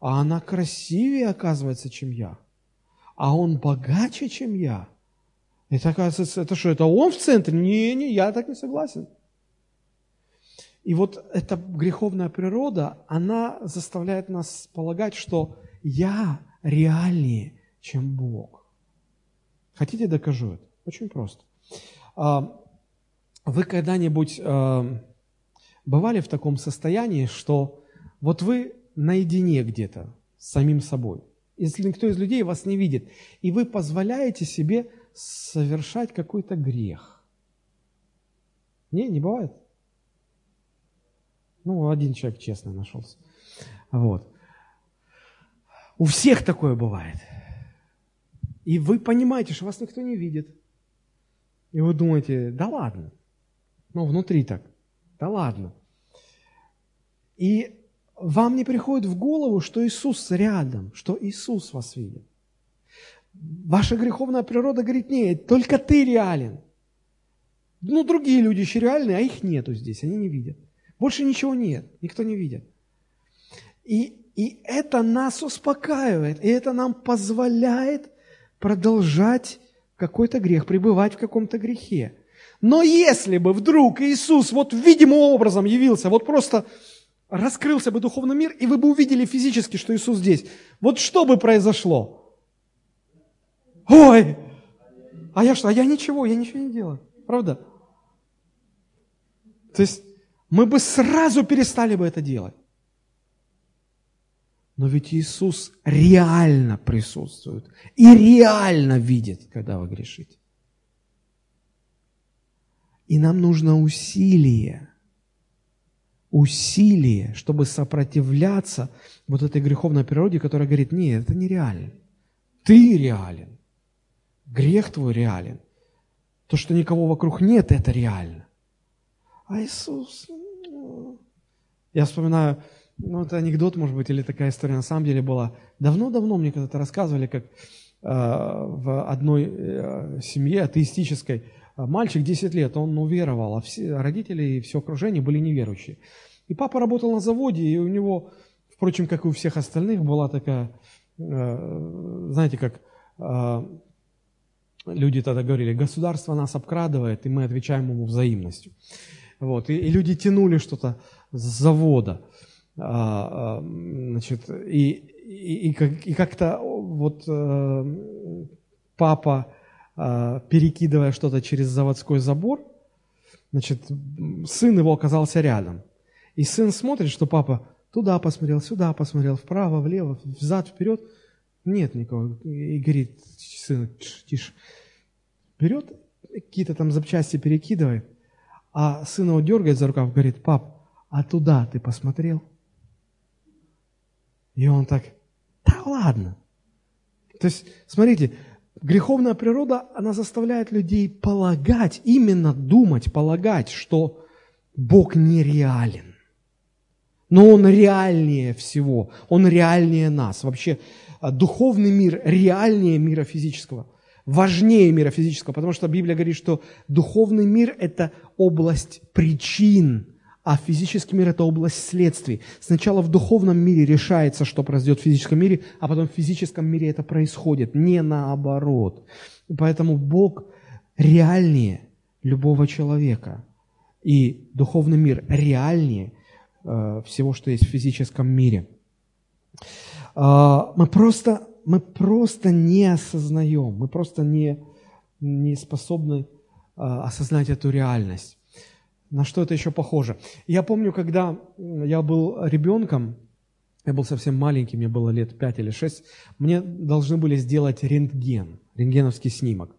S1: А она красивее, оказывается, чем я. А он богаче, чем я. Это, оказывается, это что, это он в центре? Не, не, я так не согласен. И вот эта греховная природа, она заставляет нас полагать, что я реальнее, чем Бог. Хотите, докажу это? Очень просто. А, вы когда-нибудь а, бывали в таком состоянии, что вот вы наедине где-то с самим собой, если никто из людей вас не видит, и вы позволяете себе совершать какой-то грех. Не, не бывает? Ну, один человек честно нашелся. Вот. У всех такое бывает. И вы понимаете, что вас никто не видит. И вы думаете, да ладно. Ну, внутри так. Да ладно. И вам не приходит в голову, что Иисус рядом, что Иисус вас видит. Ваша греховная природа говорит, нет, только ты реален. Ну, другие люди еще реальные, а их нету здесь, они не видят. Больше ничего нет, никто не видит. И, и это нас успокаивает, и это нам позволяет продолжать какой-то грех, пребывать в каком-то грехе. Но если бы вдруг Иисус вот видимым образом явился, вот просто раскрылся бы духовный мир, и вы бы увидели физически, что Иисус здесь, вот что бы произошло? Ой, а я что? А я ничего, я ничего не делаю. Правда? То есть мы бы сразу перестали бы это делать. Но ведь Иисус реально присутствует и реально видит, когда вы грешите. И нам нужно усилие, усилие, чтобы сопротивляться вот этой греховной природе, которая говорит, нет, это нереально. Ты реален. Грех твой реален. То, что никого вокруг нет, это реально. А Иисус, я вспоминаю, ну, это анекдот, может быть, или такая история на самом деле была. Давно-давно мне когда-то рассказывали, как э, в одной э, семье атеистической э, мальчик 10 лет, он уверовал, а все родители и все окружение были неверующие. И папа работал на заводе, и у него, впрочем, как и у всех остальных, была такая, э, знаете, как э, люди тогда говорили, государство нас обкрадывает, и мы отвечаем ему взаимностью. Вот, и, и люди тянули что-то с завода. А, а, значит, и, и, и, как, и как-то вот э, папа, э, перекидывая что-то через заводской забор, значит, сын его оказался рядом. И сын смотрит, что папа туда посмотрел, сюда посмотрел, вправо, влево, взад, вперед. Нет никого. И говорит, сын, тише. Берет какие-то там запчасти перекидывает. А сын его дергает за рукав, говорит, пап, а туда ты посмотрел? И он так, да ладно. То есть, смотрите, греховная природа, она заставляет людей полагать, именно думать, полагать, что Бог нереален. Но Он реальнее всего, Он реальнее нас. Вообще, а, духовный мир реальнее мира физического, важнее мира физического, потому что Библия говорит, что духовный мир – это область причин, а физический мир – это область следствий. Сначала в духовном мире решается, что произойдет в физическом мире, а потом в физическом мире это происходит, не наоборот. Поэтому Бог реальнее любого человека. И духовный мир реальнее э, всего, что есть в физическом мире. Э, мы, просто, мы просто не осознаем, мы просто не, не способны осознать эту реальность. На что это еще похоже? Я помню, когда я был ребенком, я был совсем маленький, мне было лет 5 или 6, мне должны были сделать рентген, рентгеновский снимок.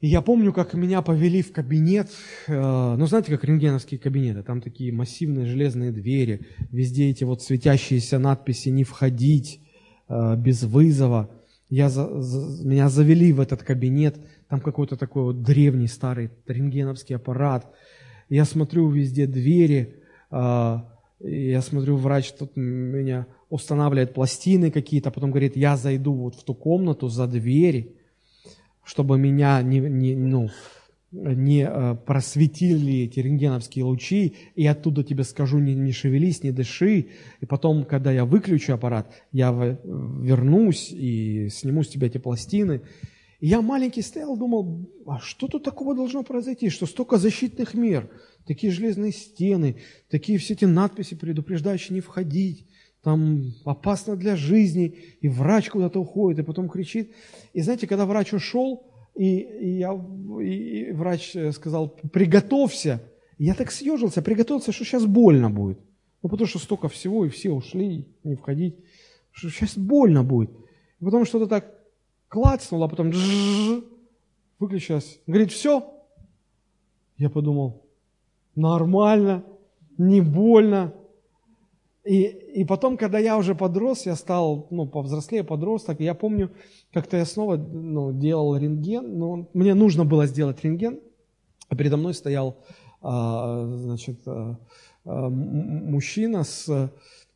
S1: И я помню, как меня повели в кабинет, э, ну, знаете, как рентгеновские кабинеты, там такие массивные железные двери, везде эти вот светящиеся надписи «Не входить», э, «Без вызова». Я, за, за, меня завели в этот кабинет, там какой-то такой вот древний старый рентгеновский аппарат. Я смотрю везде двери, э, я смотрю, врач тут меня устанавливает пластины какие-то, потом говорит, я зайду вот в ту комнату за двери, чтобы меня не, не, ну, не э, просветили эти рентгеновские лучи, и оттуда тебе скажу, не, не шевелись, не дыши, и потом, когда я выключу аппарат, я вернусь и сниму с тебя эти пластины. Я маленький стоял, думал, а что тут такого должно произойти, что столько защитных мер, такие железные стены, такие все эти надписи, предупреждающие не входить, там опасно для жизни, и врач куда-то уходит, и потом кричит. И знаете, когда врач ушел, и, и, я, и врач э, сказал, приготовься, я так съежился, приготовился, что сейчас больно будет. Ну, потому что столько всего, и все ушли, не входить, что сейчас больно будет. И потом что-то так клацнуло, а потом выключилось. Говорит, все. Я подумал, нормально, не больно, и, и потом, когда я уже подрос, я стал, ну, повзрослее, подросток, я помню, как-то я снова ну, делал рентген, но мне нужно было сделать рентген, а передо мной стоял, а, значит, а, а, мужчина с,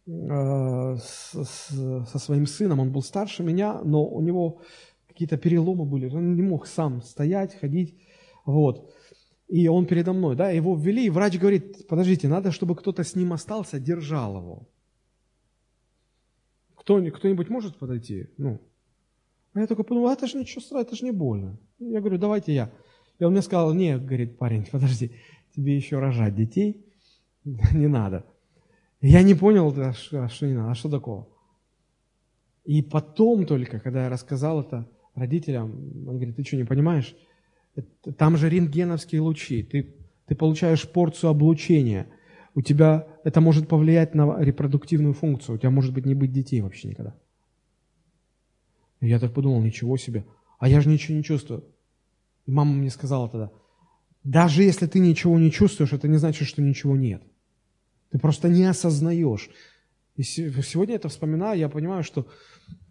S1: с, со своим сыном, он был старше меня, но у него какие-то переломы были, он не мог сам стоять, ходить, вот и он передо мной, да, его ввели, и врач говорит, подождите, надо, чтобы кто-то с ним остался, держал его. Кто, кто-нибудь может подойти? Ну, а я только подумал, «А это же ничего страшного, это же не больно. Я говорю, давайте я. И он мне сказал, не, говорит парень, подожди, тебе еще рожать детей не надо. Я не понял, а что, а что не надо, а что такого? И потом только, когда я рассказал это родителям, он говорит, ты что, не понимаешь? Там же рентгеновские лучи. Ты, ты получаешь порцию облучения. У тебя это может повлиять на репродуктивную функцию. У тебя может быть не быть детей вообще никогда. И я так подумал, ничего себе. А я же ничего не чувствую. И мама мне сказала тогда, даже если ты ничего не чувствуешь, это не значит, что ничего нет. Ты просто не осознаешь. И сегодня это вспоминаю, я понимаю, что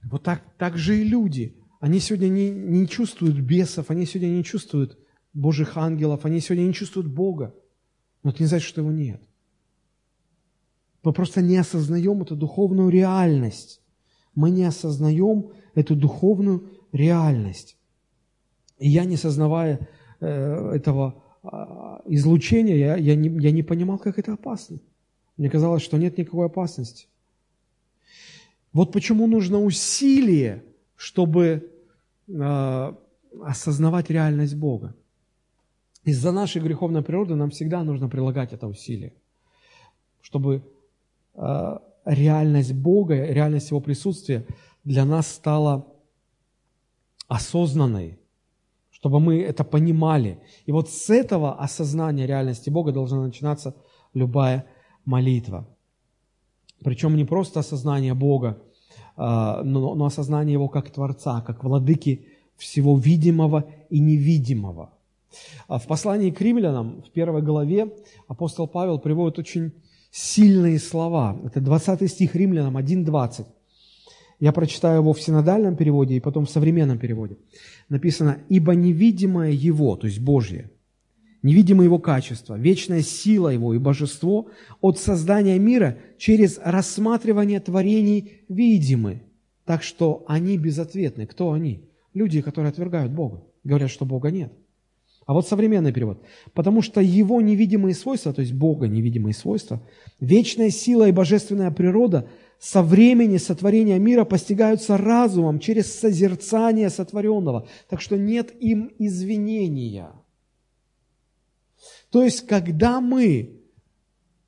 S1: вот так, так же и люди – они сегодня не, не чувствуют бесов, они сегодня не чувствуют Божьих ангелов, они сегодня не чувствуют Бога. Но это не значит, что его нет. Мы просто не осознаем эту духовную реальность. Мы не осознаем эту духовную реальность. И я, не сознавая э, этого э, излучения, я, я, не, я не понимал, как это опасно. Мне казалось, что нет никакой опасности. Вот почему нужно усилие, чтобы э, осознавать реальность Бога. Из-за нашей греховной природы нам всегда нужно прилагать это усилие, чтобы э, реальность Бога, реальность Его присутствия для нас стала осознанной, чтобы мы это понимали. И вот с этого осознания реальности Бога должна начинаться любая молитва. Причем не просто осознание Бога, а, но, осознание Его как Творца, как Владыки всего видимого и невидимого. А в послании к римлянам, в первой главе, апостол Павел приводит очень сильные слова. Это 20 стих Римлянам 1.20. Я прочитаю его в синодальном переводе и потом в современном переводе. Написано, «Ибо невидимое Его, то есть Божье, невидимое Его качество, вечная сила Его и божество от создания мира через рассматривание творений видимы, так что они безответны. Кто они? Люди, которые отвергают Бога, говорят, что Бога нет. А вот современный перевод. Потому что его невидимые свойства, то есть Бога невидимые свойства, вечная сила и божественная природа со времени сотворения мира постигаются разумом через созерцание сотворенного. Так что нет им извинения. То есть, когда мы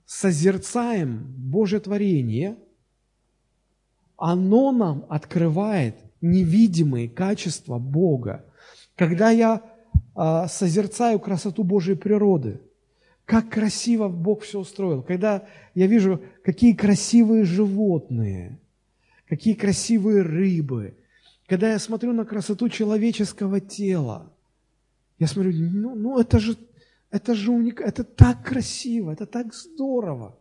S1: созерцаем Божье творение, оно нам открывает невидимые качества Бога. Когда я а, созерцаю красоту Божьей природы, как красиво Бог все устроил, когда я вижу, какие красивые животные, какие красивые рыбы, когда я смотрю на красоту человеческого тела, я смотрю, ну, ну это же, это же уникально, это так красиво, это так здорово.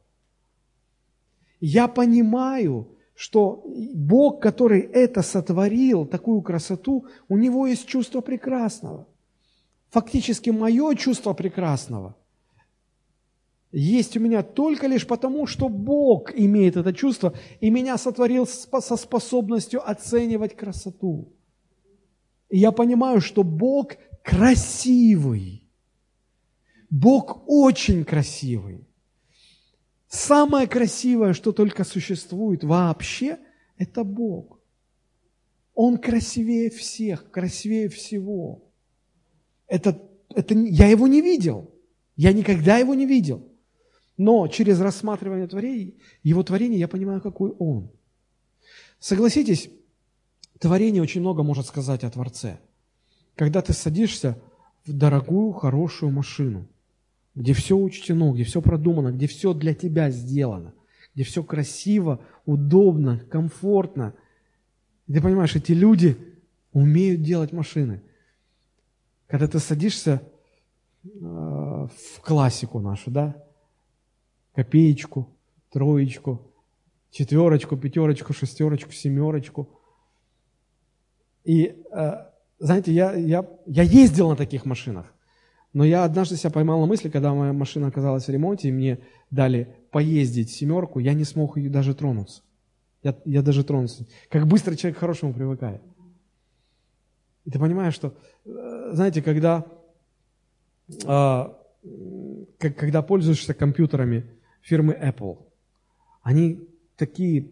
S1: Я понимаю, что Бог, который это сотворил, такую красоту, у него есть чувство прекрасного фактически мое чувство прекрасного есть у меня только лишь потому, что Бог имеет это чувство и меня сотворил со способностью оценивать красоту. И я понимаю, что Бог красивый. Бог очень красивый. Самое красивое, что только существует вообще, это Бог. Он красивее всех, красивее всего. Это, это, я его не видел. Я никогда его не видел. Но через рассматривание творения, его творения я понимаю, какой он. Согласитесь, творение очень много может сказать о Творце. Когда ты садишься в дорогую, хорошую машину, где все учтено, где все продумано, где все для тебя сделано, где все красиво, удобно, комфортно. И ты понимаешь, эти люди умеют делать машины – когда ты садишься э, в классику нашу, да, копеечку, троечку, четверочку, пятерочку, шестерочку, семерочку. И, э, знаете, я, я, я ездил на таких машинах, но я однажды себя поймал на мысли, когда моя машина оказалась в ремонте, и мне дали поездить семерку, я не смог ее даже тронуться. Я, я даже тронулся. Как быстро человек к хорошему привыкает. И ты понимаешь, что, э, знаете, когда, а, когда пользуешься компьютерами фирмы Apple, они такие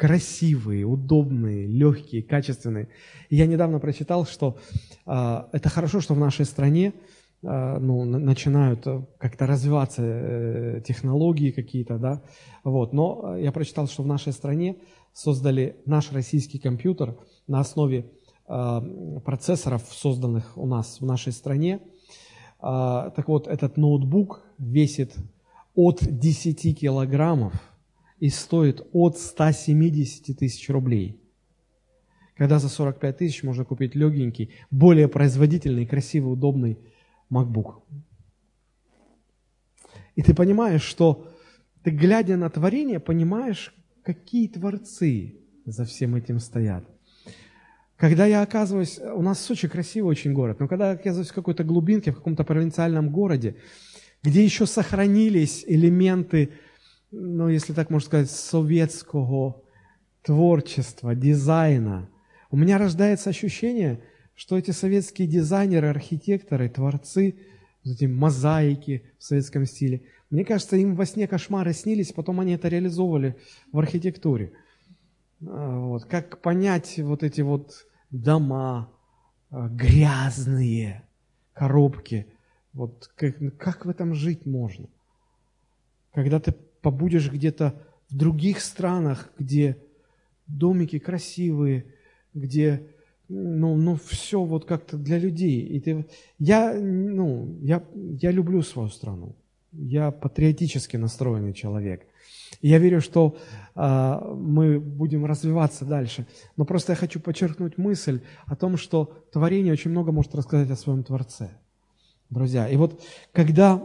S1: красивые, удобные, легкие, качественные. И я недавно прочитал, что э, это хорошо, что в нашей стране э, ну, начинают как-то развиваться э, технологии какие-то, да, вот. Но я прочитал, что в нашей стране создали наш российский компьютер на основе Э, процессоров, созданных у нас в нашей стране. Э, так вот, этот ноутбук весит от 10 килограммов и стоит от 170 тысяч рублей. Когда за 45 тысяч можно купить легенький, более производительный, красивый, удобный MacBook. И ты понимаешь, что ты, глядя на творение, понимаешь, какие творцы за всем этим стоят – когда я оказываюсь, у нас Сочи красивый очень город, но когда я оказываюсь в какой-то глубинке, в каком-то провинциальном городе, где еще сохранились элементы, ну, если так можно сказать, советского творчества, дизайна, у меня рождается ощущение, что эти советские дизайнеры, архитекторы, творцы, эти мозаики в советском стиле, мне кажется, им во сне кошмары снились, потом они это реализовывали в архитектуре. А, вот. Как понять вот эти вот дома, э, грязные коробки. Вот как, как в этом жить можно? Когда ты побудешь где-то в других странах, где домики красивые, где ну, ну все вот как-то для людей. И ты, я, ну, я, я люблю свою страну. Я патриотически настроенный человек. Я верю, что э, мы будем развиваться дальше. Но просто я хочу подчеркнуть мысль о том, что творение очень много может рассказать о своем Творце. Друзья, и вот когда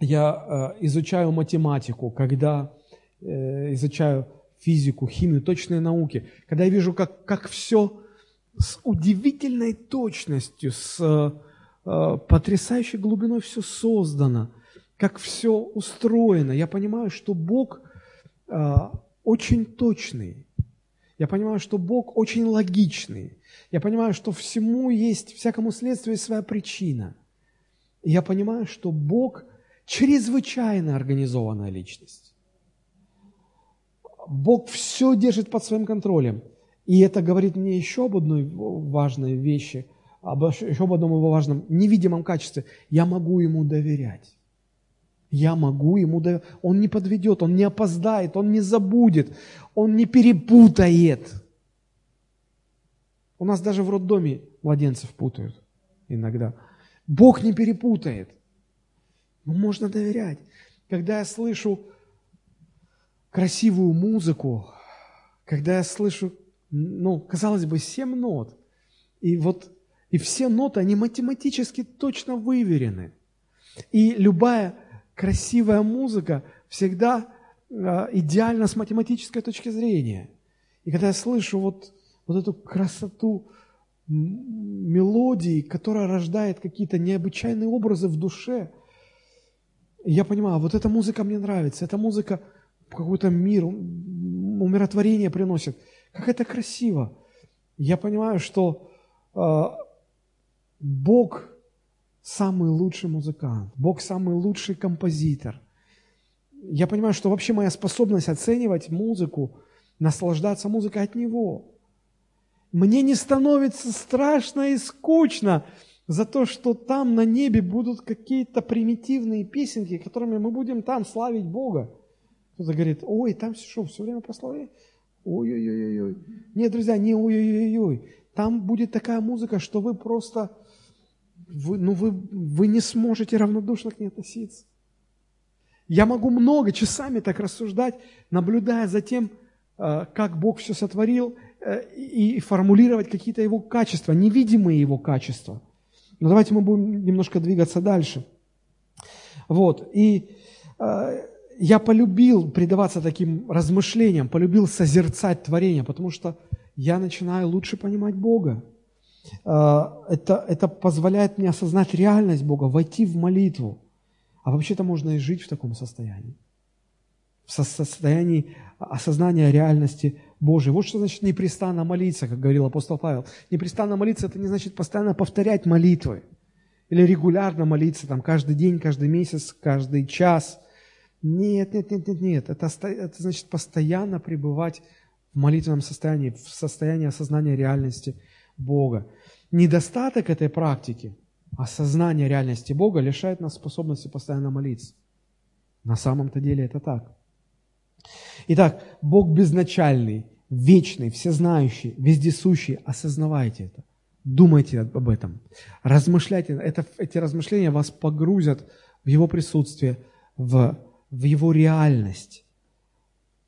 S1: я э, изучаю математику, когда э, изучаю физику, химию, точные науки, когда я вижу, как, как все с удивительной точностью, с э, потрясающей глубиной все создано, как все устроено, я понимаю, что Бог очень точный. Я понимаю, что Бог очень логичный. Я понимаю, что всему есть, всякому следствию есть своя причина. Я понимаю, что Бог чрезвычайно организованная личность. Бог все держит под своим контролем. И это говорит мне еще об одной важной вещи, об еще об одном его важном невидимом качестве. Я могу ему доверять. Я могу ему доверять. Он не подведет, он не опоздает, он не забудет, он не перепутает. У нас даже в роддоме младенцев путают иногда. Бог не перепутает. Но можно доверять. Когда я слышу красивую музыку, когда я слышу, ну, казалось бы, семь нот, и вот, и все ноты, они математически точно выверены. И любая красивая музыка всегда э, идеальна с математической точки зрения. И когда я слышу вот, вот эту красоту мелодии, которая рождает какие-то необычайные образы в душе, я понимаю, вот эта музыка мне нравится, эта музыка какой-то мир, умиротворение приносит. Как это красиво. Я понимаю, что э, Бог самый лучший музыкант, Бог самый лучший композитор. Я понимаю, что вообще моя способность оценивать музыку, наслаждаться музыкой от Него. Мне не становится страшно и скучно за то, что там на небе будут какие-то примитивные песенки, которыми мы будем там славить Бога. Кто-то говорит, ой, там что, все время прославление? Ой-ой-ой-ой. Нет, друзья, не ой-ой-ой. Там будет такая музыка, что вы просто, вы, ну вы, вы не сможете равнодушно к ней относиться. Я могу много часами так рассуждать, наблюдая за тем, э, как Бог все сотворил, э, и формулировать какие-то его качества, невидимые его качества. Но давайте мы будем немножко двигаться дальше. Вот, и э, я полюбил предаваться таким размышлениям, полюбил созерцать творение, потому что я начинаю лучше понимать Бога. А, это, это позволяет мне осознать реальность Бога, войти в молитву. А вообще-то можно и жить в таком состоянии. В состоянии осознания реальности Божией. Вот что значит непрестанно молиться, как говорил апостол Павел. Непрестанно молиться – это не значит постоянно повторять молитвы. Или регулярно молиться, там, каждый день, каждый месяц, каждый час – нет, нет, нет, нет, нет. Это, это значит постоянно пребывать в молитвенном состоянии, в состоянии осознания реальности Бога. Недостаток этой практики, осознания реальности Бога, лишает нас способности постоянно молиться. На самом-то деле это так. Итак, Бог безначальный, вечный, всезнающий, вездесущий. Осознавайте это. Думайте об этом. Размышляйте. Это, эти размышления вас погрузят в Его присутствие, в в Его реальность.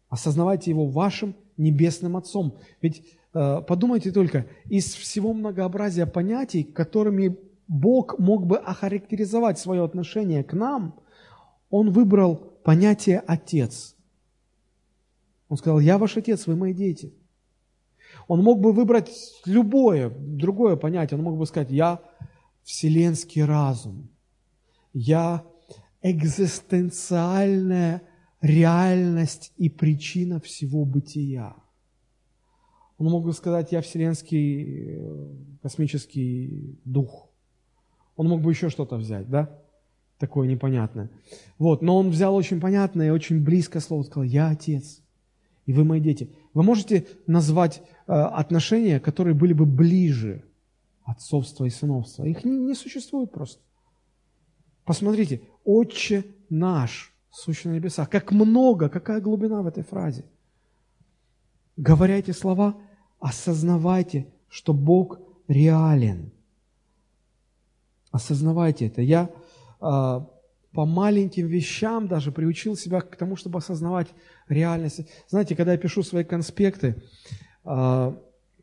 S1: Осознавайте Его вашим небесным Отцом. Ведь э, подумайте только, из всего многообразия понятий, которыми Бог мог бы охарактеризовать свое отношение к нам, Он выбрал понятие «отец». Он сказал, я ваш отец, вы мои дети. Он мог бы выбрать любое, другое понятие. Он мог бы сказать, я вселенский разум, я экзистенциальная реальность и причина всего бытия. Он мог бы сказать, я вселенский э, космический дух. Он мог бы еще что-то взять, да? Такое непонятное. Вот, но он взял очень понятное и очень близкое слово, сказал, я отец, и вы мои дети. Вы можете назвать э, отношения, которые были бы ближе отцовства и сыновства? Их не, не существует просто. Посмотрите, «Отче наш, сущий на небесах». Как много, какая глубина в этой фразе. Говоря эти слова, осознавайте, что Бог реален. Осознавайте это. Я э, по маленьким вещам даже приучил себя к тому, чтобы осознавать реальность. Знаете, когда я пишу свои конспекты, э,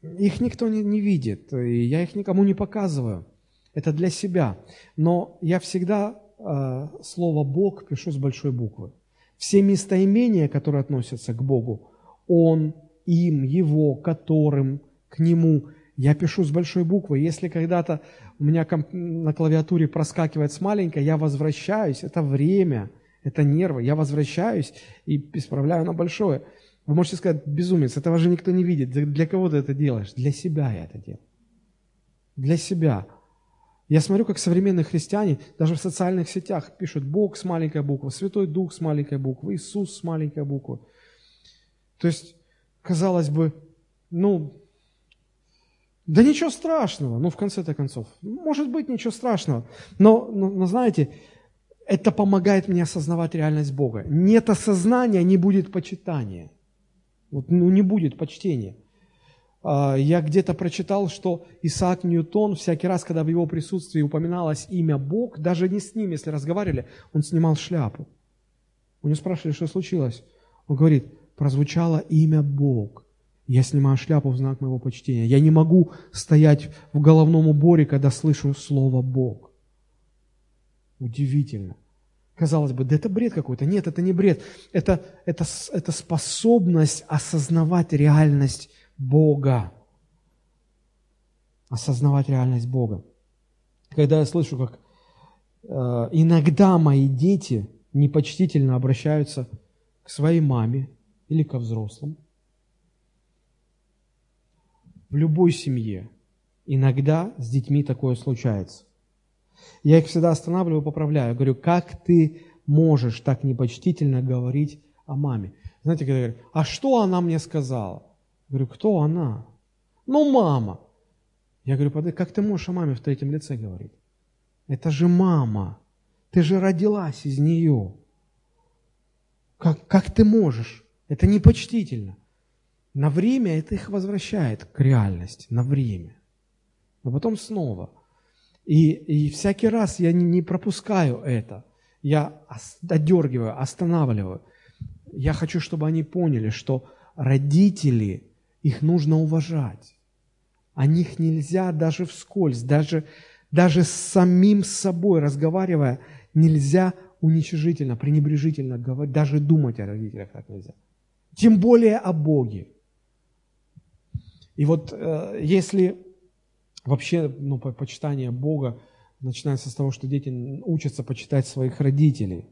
S1: их никто не, не видит, и я их никому не показываю. Это для себя. Но я всегда э, слово «Бог» пишу с большой буквы. Все местоимения, которые относятся к Богу, Он, им, Его, которым, к Нему, я пишу с большой буквы. Если когда-то у меня на клавиатуре проскакивает с маленькой, я возвращаюсь, это время, это нервы, я возвращаюсь и исправляю на большое. Вы можете сказать, безумец, этого же никто не видит. Для кого ты это делаешь? Для себя я это делаю. Для себя. Я смотрю, как современные христиане даже в социальных сетях пишут Бог с маленькой буквы, Святой Дух с маленькой буквы, Иисус с маленькой буквы. То есть, казалось бы, ну, да ничего страшного, ну, в конце-то концов. Может быть, ничего страшного. Но, но, но, знаете, это помогает мне осознавать реальность Бога. Нет осознания, не будет почитания. Вот, ну, не будет почтения. А, я где-то прочитал, что Исаак Ньютон всякий раз, когда в его присутствии упоминалось имя Бог, даже не с ним, если разговаривали, он снимал шляпу. У него спрашивали, что случилось. Он говорит, прозвучало имя Бог. Я снимаю шляпу в знак моего почтения. Я не могу стоять в головном уборе, когда слышу слово Бог. Удивительно. Казалось бы, да это бред какой-то. Нет, это не бред. Это, это, это способность осознавать реальность Бога. Осознавать реальность Бога. Когда я слышу, как э, иногда мои дети непочтительно обращаются к своей маме или ко взрослым, в любой семье иногда с детьми такое случается. Я их всегда останавливаю, поправляю. Говорю, как ты можешь так непочтительно говорить о маме? Знаете, когда говорят, а что она мне сказала? Говорю, кто она? Ну, мама. Я говорю, подожди, как ты можешь о маме в третьем лице говорить? Это же мама. Ты же родилась из нее. Как, как ты можешь? Это непочтительно. На время это их возвращает к реальности, на время. Но потом снова. И, и всякий раз я не, пропускаю это. Я отдергиваю, останавливаю. Я хочу, чтобы они поняли, что родители их нужно уважать. О них нельзя даже вскользь, даже, даже с самим собой разговаривая, нельзя уничижительно, пренебрежительно говорить, даже думать о родителях так нельзя. Тем более о Боге. И вот э, если вообще ну, почитание Бога начинается с того, что дети учатся почитать своих родителей.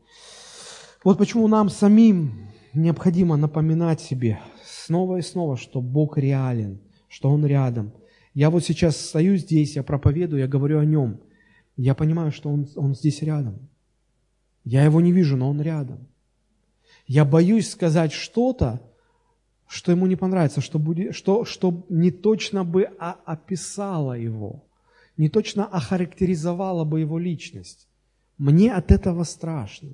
S1: Вот почему нам самим необходимо напоминать себе снова и снова, что Бог реален, что Он рядом. Я вот сейчас стою здесь, я проповедую, я говорю о Нем. Я понимаю, что Он, он здесь рядом. Я Его не вижу, но Он рядом. Я боюсь сказать что-то, что Ему не понравится, что, будет, что, что не точно бы описало Его, не точно охарактеризовало бы Его личность. Мне от этого страшно.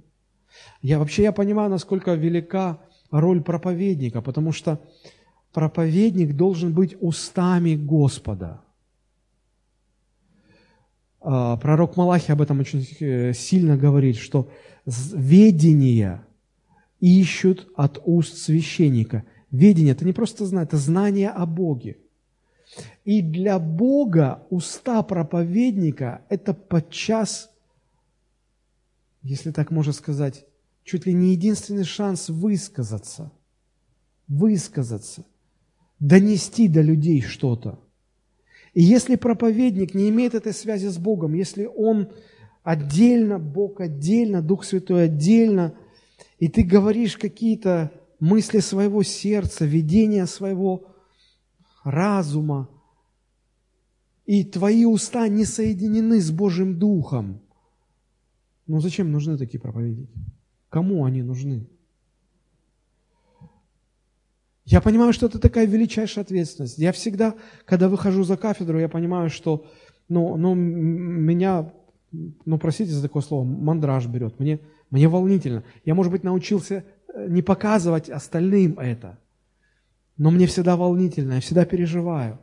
S1: Я вообще я понимаю, насколько велика роль проповедника, потому что проповедник должен быть устами Господа. А, пророк Малахи об этом очень э, сильно говорит, что ведение ищут от уст священника. Ведение – это не просто знание, это знание о Боге. И для Бога уста проповедника – это подчас, если так можно сказать, чуть ли не единственный шанс высказаться, высказаться, донести до людей что-то. И если проповедник не имеет этой связи с Богом, если он отдельно, Бог отдельно, Дух Святой отдельно, и ты говоришь какие-то мысли своего сердца, видения своего разума, и твои уста не соединены с Божьим Духом, ну зачем нужны такие проповедники? Кому они нужны? Я понимаю, что это такая величайшая ответственность. Я всегда, когда выхожу за кафедру, я понимаю, что ну, ну, меня, ну, простите за такое слово, мандраж берет. Мне, мне волнительно. Я, может быть, научился не показывать остальным это. Но мне всегда волнительно, я всегда переживаю.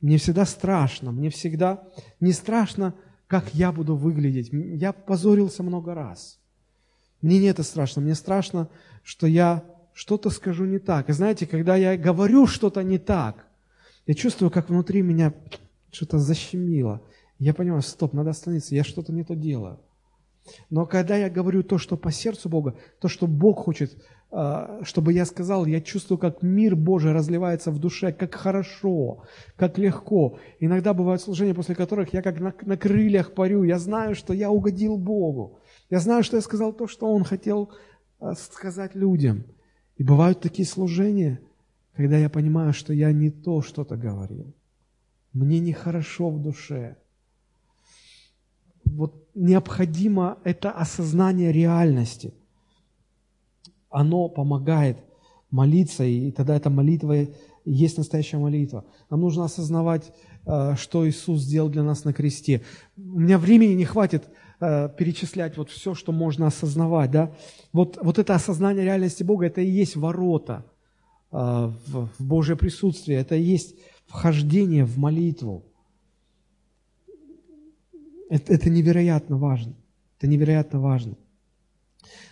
S1: Мне всегда страшно, мне всегда не страшно, как я буду выглядеть. Я позорился много раз. Мне не это страшно, мне страшно, что я что-то скажу не так. И знаете, когда я говорю что-то не так, я чувствую, как внутри меня что-то защемило. Я понимаю, стоп, надо остановиться, я что-то не то делаю. Но когда я говорю то, что по сердцу Бога, то, что Бог хочет, а, чтобы я сказал, я чувствую, как мир Божий разливается в душе, как хорошо, как легко. Иногда бывают служения, после которых я как на, на крыльях парю, я знаю, что я угодил Богу. Я знаю, что я сказал то, что Он хотел а, сказать людям. И бывают такие служения, когда я понимаю, что я не то что-то говорил. Мне нехорошо в душе. Вот необходимо это осознание реальности. Оно помогает молиться, и тогда эта молитва есть настоящая молитва. Нам нужно осознавать, э, что Иисус сделал для нас на кресте. У меня времени не хватит э, перечислять вот все, что можно осознавать. Да? Вот, вот это осознание реальности Бога, это и есть ворота э, в Божье присутствие, это и есть вхождение в молитву. Это, это невероятно важно. Это невероятно важно.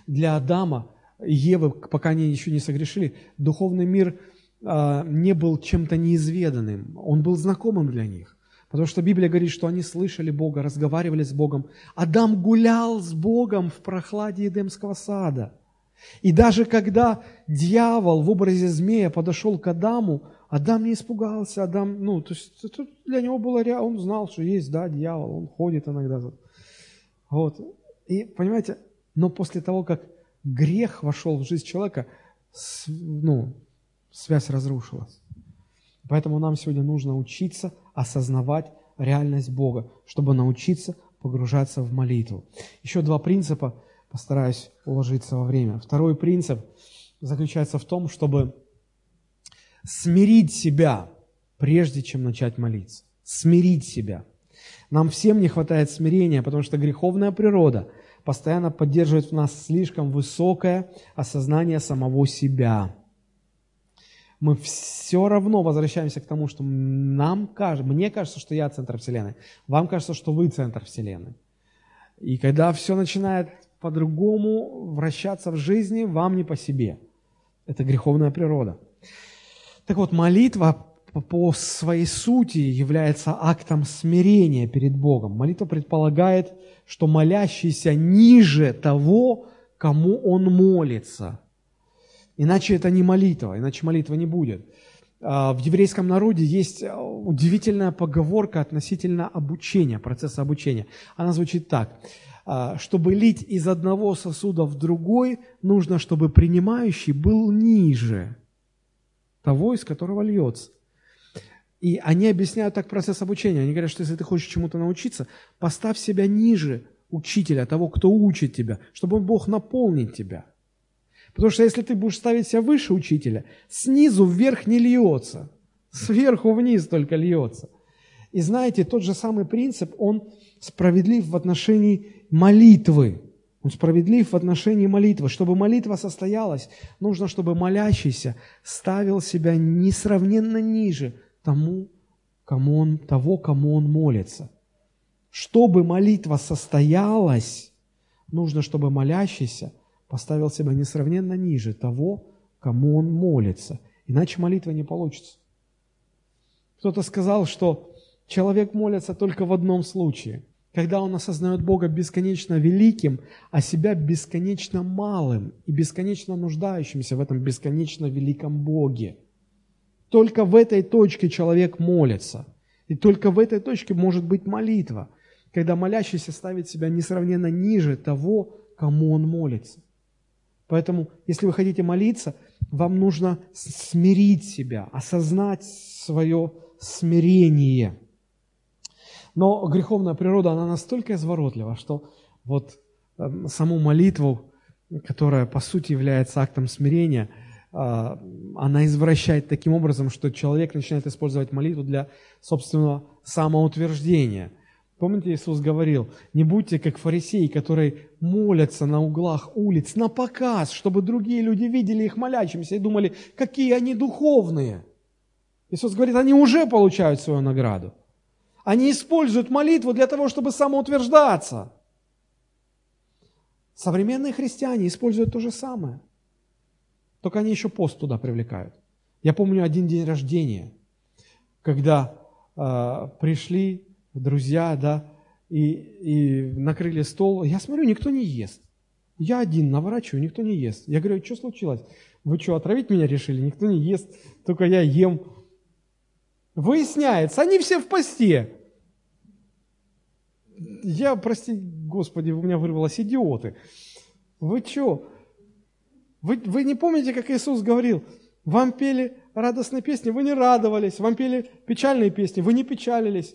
S1: Для Адама Евы, пока они еще не согрешили, духовный мир а, не был чем-то неизведанным. Он был знакомым для них. Потому что Библия говорит, что они слышали Бога, разговаривали с Богом. Адам гулял с Богом в прохладе Эдемского сада. И даже когда дьявол в образе змея подошел к Адаму, Адам не испугался, Адам, ну, то есть это для него было реально, он знал, что есть, да, дьявол, он ходит иногда. Вот. И, понимаете, но после того, как грех вошел в жизнь человека, ну, связь разрушилась. Поэтому нам сегодня нужно учиться осознавать реальность Бога, чтобы научиться погружаться в молитву. Еще два принципа, постараюсь уложиться во время. Второй принцип заключается в том, чтобы смирить себя, прежде чем начать молиться. Смирить себя. Нам всем не хватает смирения, потому что греховная природа постоянно поддерживает в нас слишком высокое осознание самого себя. Мы все равно возвращаемся к тому, что нам кажется, мне кажется, что я центр Вселенной, вам кажется, что вы центр Вселенной. И когда все начинает по-другому вращаться в жизни, вам не по себе. Это греховная природа. Так вот, молитва по своей сути является актом смирения перед Богом. Молитва предполагает, что молящийся ниже того, кому он молится. Иначе это не молитва, иначе молитва не будет. А, в еврейском народе есть удивительная поговорка относительно обучения, процесса обучения. Она звучит так. А, чтобы лить из одного сосуда в другой, нужно, чтобы принимающий был ниже – того, из которого льется. И они объясняют так процесс обучения. Они говорят, что если ты хочешь чему-то научиться, поставь себя ниже учителя, того, кто учит тебя, чтобы Бог наполнить тебя. Потому что если ты будешь ставить себя выше учителя, снизу вверх не льется, сверху вниз только льется. И знаете, тот же самый принцип, он справедлив в отношении молитвы. Он справедлив в отношении молитвы. Чтобы молитва состоялась, нужно, чтобы молящийся ставил себя несравненно ниже тому, кому он, того, кому он молится. Чтобы молитва состоялась, нужно, чтобы молящийся поставил себя несравненно ниже того, кому он молится. Иначе молитва не получится. Кто-то сказал, что человек молится только в одном случае – когда он осознает Бога бесконечно великим, а себя бесконечно малым и бесконечно нуждающимся в этом бесконечно великом Боге. Только в этой точке человек молится. И только в этой точке может быть молитва, когда молящийся ставит себя несравненно ниже того, кому он молится. Поэтому, если вы хотите молиться, вам нужно смирить себя, осознать свое смирение – но греховная природа, она настолько изворотлива, что вот эм, саму молитву, которая по сути является актом смирения, а, она извращает таким образом, что человек начинает использовать молитву для собственного самоутверждения. Помните, Иисус говорил, не будьте как фарисеи, которые молятся на углах улиц на показ, чтобы другие люди видели их молящимся и думали, какие они духовные. Иисус говорит, они уже получают свою награду. Они используют молитву для того, чтобы самоутверждаться. Современные христиане используют то же самое. Только они еще пост туда привлекают. Я помню один день рождения, когда э, пришли друзья, да, и, и накрыли стол. Я смотрю, никто не ест. Я один наворачиваю, никто не ест. Я говорю, что случилось? Вы что, отравить меня решили? Никто не ест, только я ем. Выясняется, они все в посте. Я, прости, Господи, у меня вырвалось идиоты. Вы что? Вы, вы не помните, как Иисус говорил? Вам пели радостные песни, вы не радовались. Вам пели печальные песни, вы не печалились.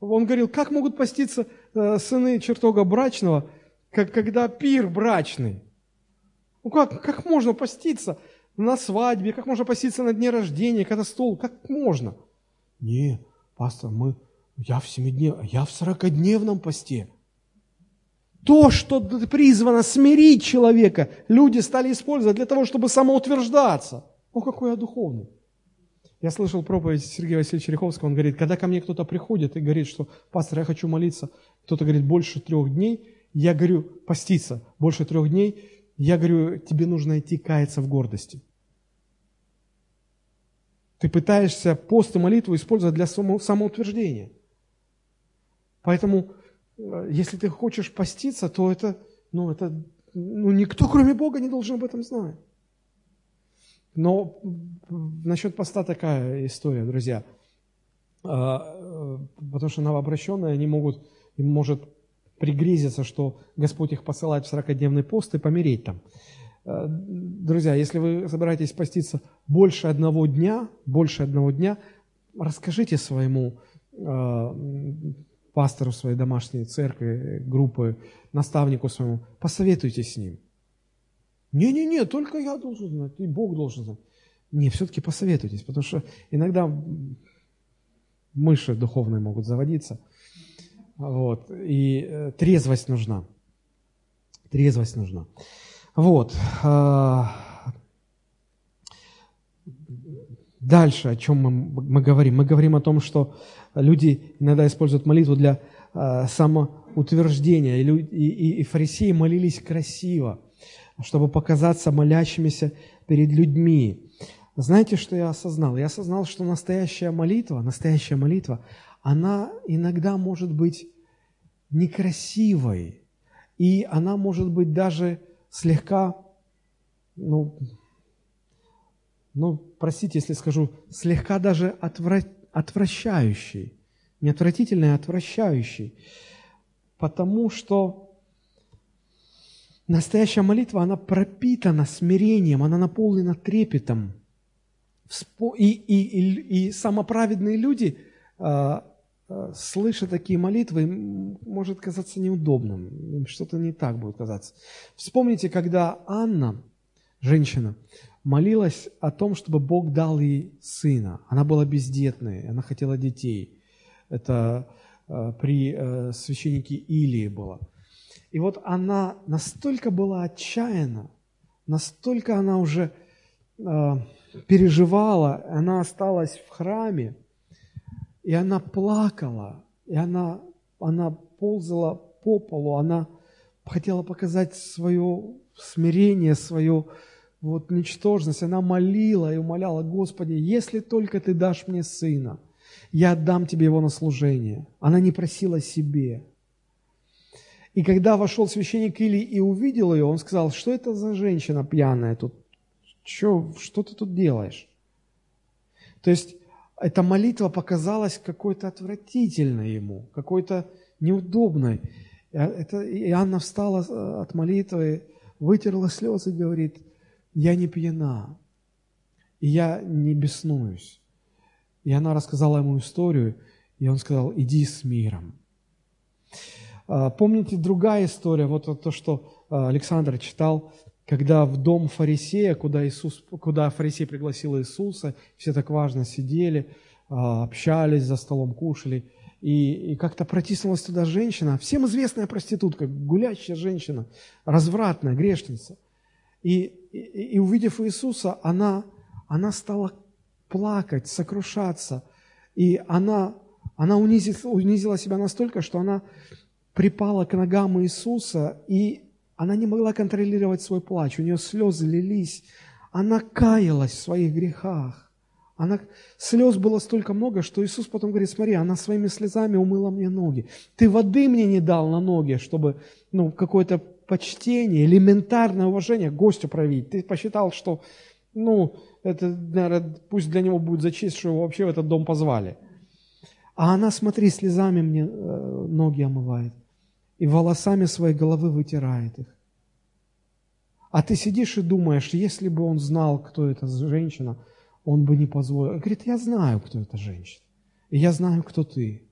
S1: Он говорил, как могут поститься э, сыны чертога брачного – как когда пир брачный. Ну как, как можно поститься на свадьбе, как можно поститься на дне рождения, когда стол, как можно? Не, пастор, мы, я в семиднев, я в сорокодневном посте. То, что призвано смирить человека, люди стали использовать для того, чтобы самоутверждаться. О, какой я духовный. Я слышал проповедь Сергея Васильевича Риховского, он говорит, когда ко мне кто-то приходит и говорит, что, пастор, я хочу молиться, кто-то говорит, больше трех дней, я говорю, поститься больше трех дней, я говорю, тебе нужно идти каяться в гордости. Ты пытаешься пост и молитву использовать для самоутверждения. Поэтому, э, если ты хочешь поститься, то это, ну, это, ну, никто, кроме Бога, не должен об этом знать. Но насчет поста такая история, друзья. А, э, потому что новообращенные, они могут, им может пригрезится, что Господь их посылает в 40-дневный пост и помереть там. Э, друзья, если вы собираетесь поститься больше одного дня, больше одного дня, расскажите своему э, пастору своей домашней церкви, группы, наставнику своему, посоветуйтесь с ним. Не-не-не, только я должен знать, и Бог должен знать. Не, все-таки посоветуйтесь, потому что иногда мыши духовные могут заводиться – вот. И э, трезвость нужна. Трезвость нужна. Вот. А, дальше, о чем мы, мы говорим? Мы говорим о том, что люди иногда используют молитву для а, самоутверждения. И, и, и фарисеи молились красиво, чтобы показаться молящимися перед людьми. Знаете, что я осознал? Я осознал, что настоящая молитва, настоящая молитва, она иногда может быть некрасивой, и она может быть даже слегка, ну, ну, простите, если скажу, слегка даже отвра... отвращающей. Не отвратительной, а отвращающей. Потому что настоящая молитва, она пропитана смирением, она наполнена трепетом. И, и, и, и самоправедные люди а, слыша такие молитвы, может казаться неудобным, что-то не так будет казаться. Вспомните, когда Анна, женщина, молилась о том, чтобы Бог дал ей сына. Она была бездетной, она хотела детей. Это э, при э, священнике Илии было. И вот она настолько была отчаяна, настолько она уже переживала, она осталась в храме, и она плакала, и она, она ползала по полу, она хотела показать свое смирение, свою вот ничтожность. Она молила и умоляла, Господи, если только Ты дашь мне сына, я отдам Тебе его на служение. Она не просила себе. И когда вошел священник Или и увидел ее, он сказал, что это за женщина пьяная тут? Что, что ты тут делаешь? То есть эта молитва показалась какой-то отвратительной ему, какой-то неудобной. Это, и Анна встала э, от молитвы, вытерла слезы и говорит, я не пьяна, и я не беснуюсь. И она рассказала ему историю, и он сказал, иди с миром. А, помните другая история, вот то, что Александр читал когда в дом фарисея, куда, Иисус, куда фарисей пригласил Иисуса, все так важно сидели, а, общались за столом, кушали, и, и как-то протиснулась туда женщина, всем известная проститутка, гулящая женщина, развратная, грешница. И, и, и увидев Иисуса, она, она стала плакать, сокрушаться, и она, она унизила, унизила себя настолько, что она припала к ногам Иисуса и она не могла контролировать свой плач, у нее слезы лились. Она каялась в своих грехах. Она, слез было столько много, что Иисус потом говорит, смотри, она своими слезами умыла мне ноги. Ты воды мне не дал на ноги, чтобы ну, какое-то почтение, элементарное уважение гостю проявить. Ты посчитал, что ну, это, наверное, пусть для него будет за честь, что его вообще в этот дом позвали. А она, смотри, слезами мне э, ноги омывает и волосами своей головы вытирает их. А ты сидишь и думаешь, если бы он знал, кто эта женщина, он бы не позволил. Говорит, я знаю, кто эта женщина. И я знаю, кто ты.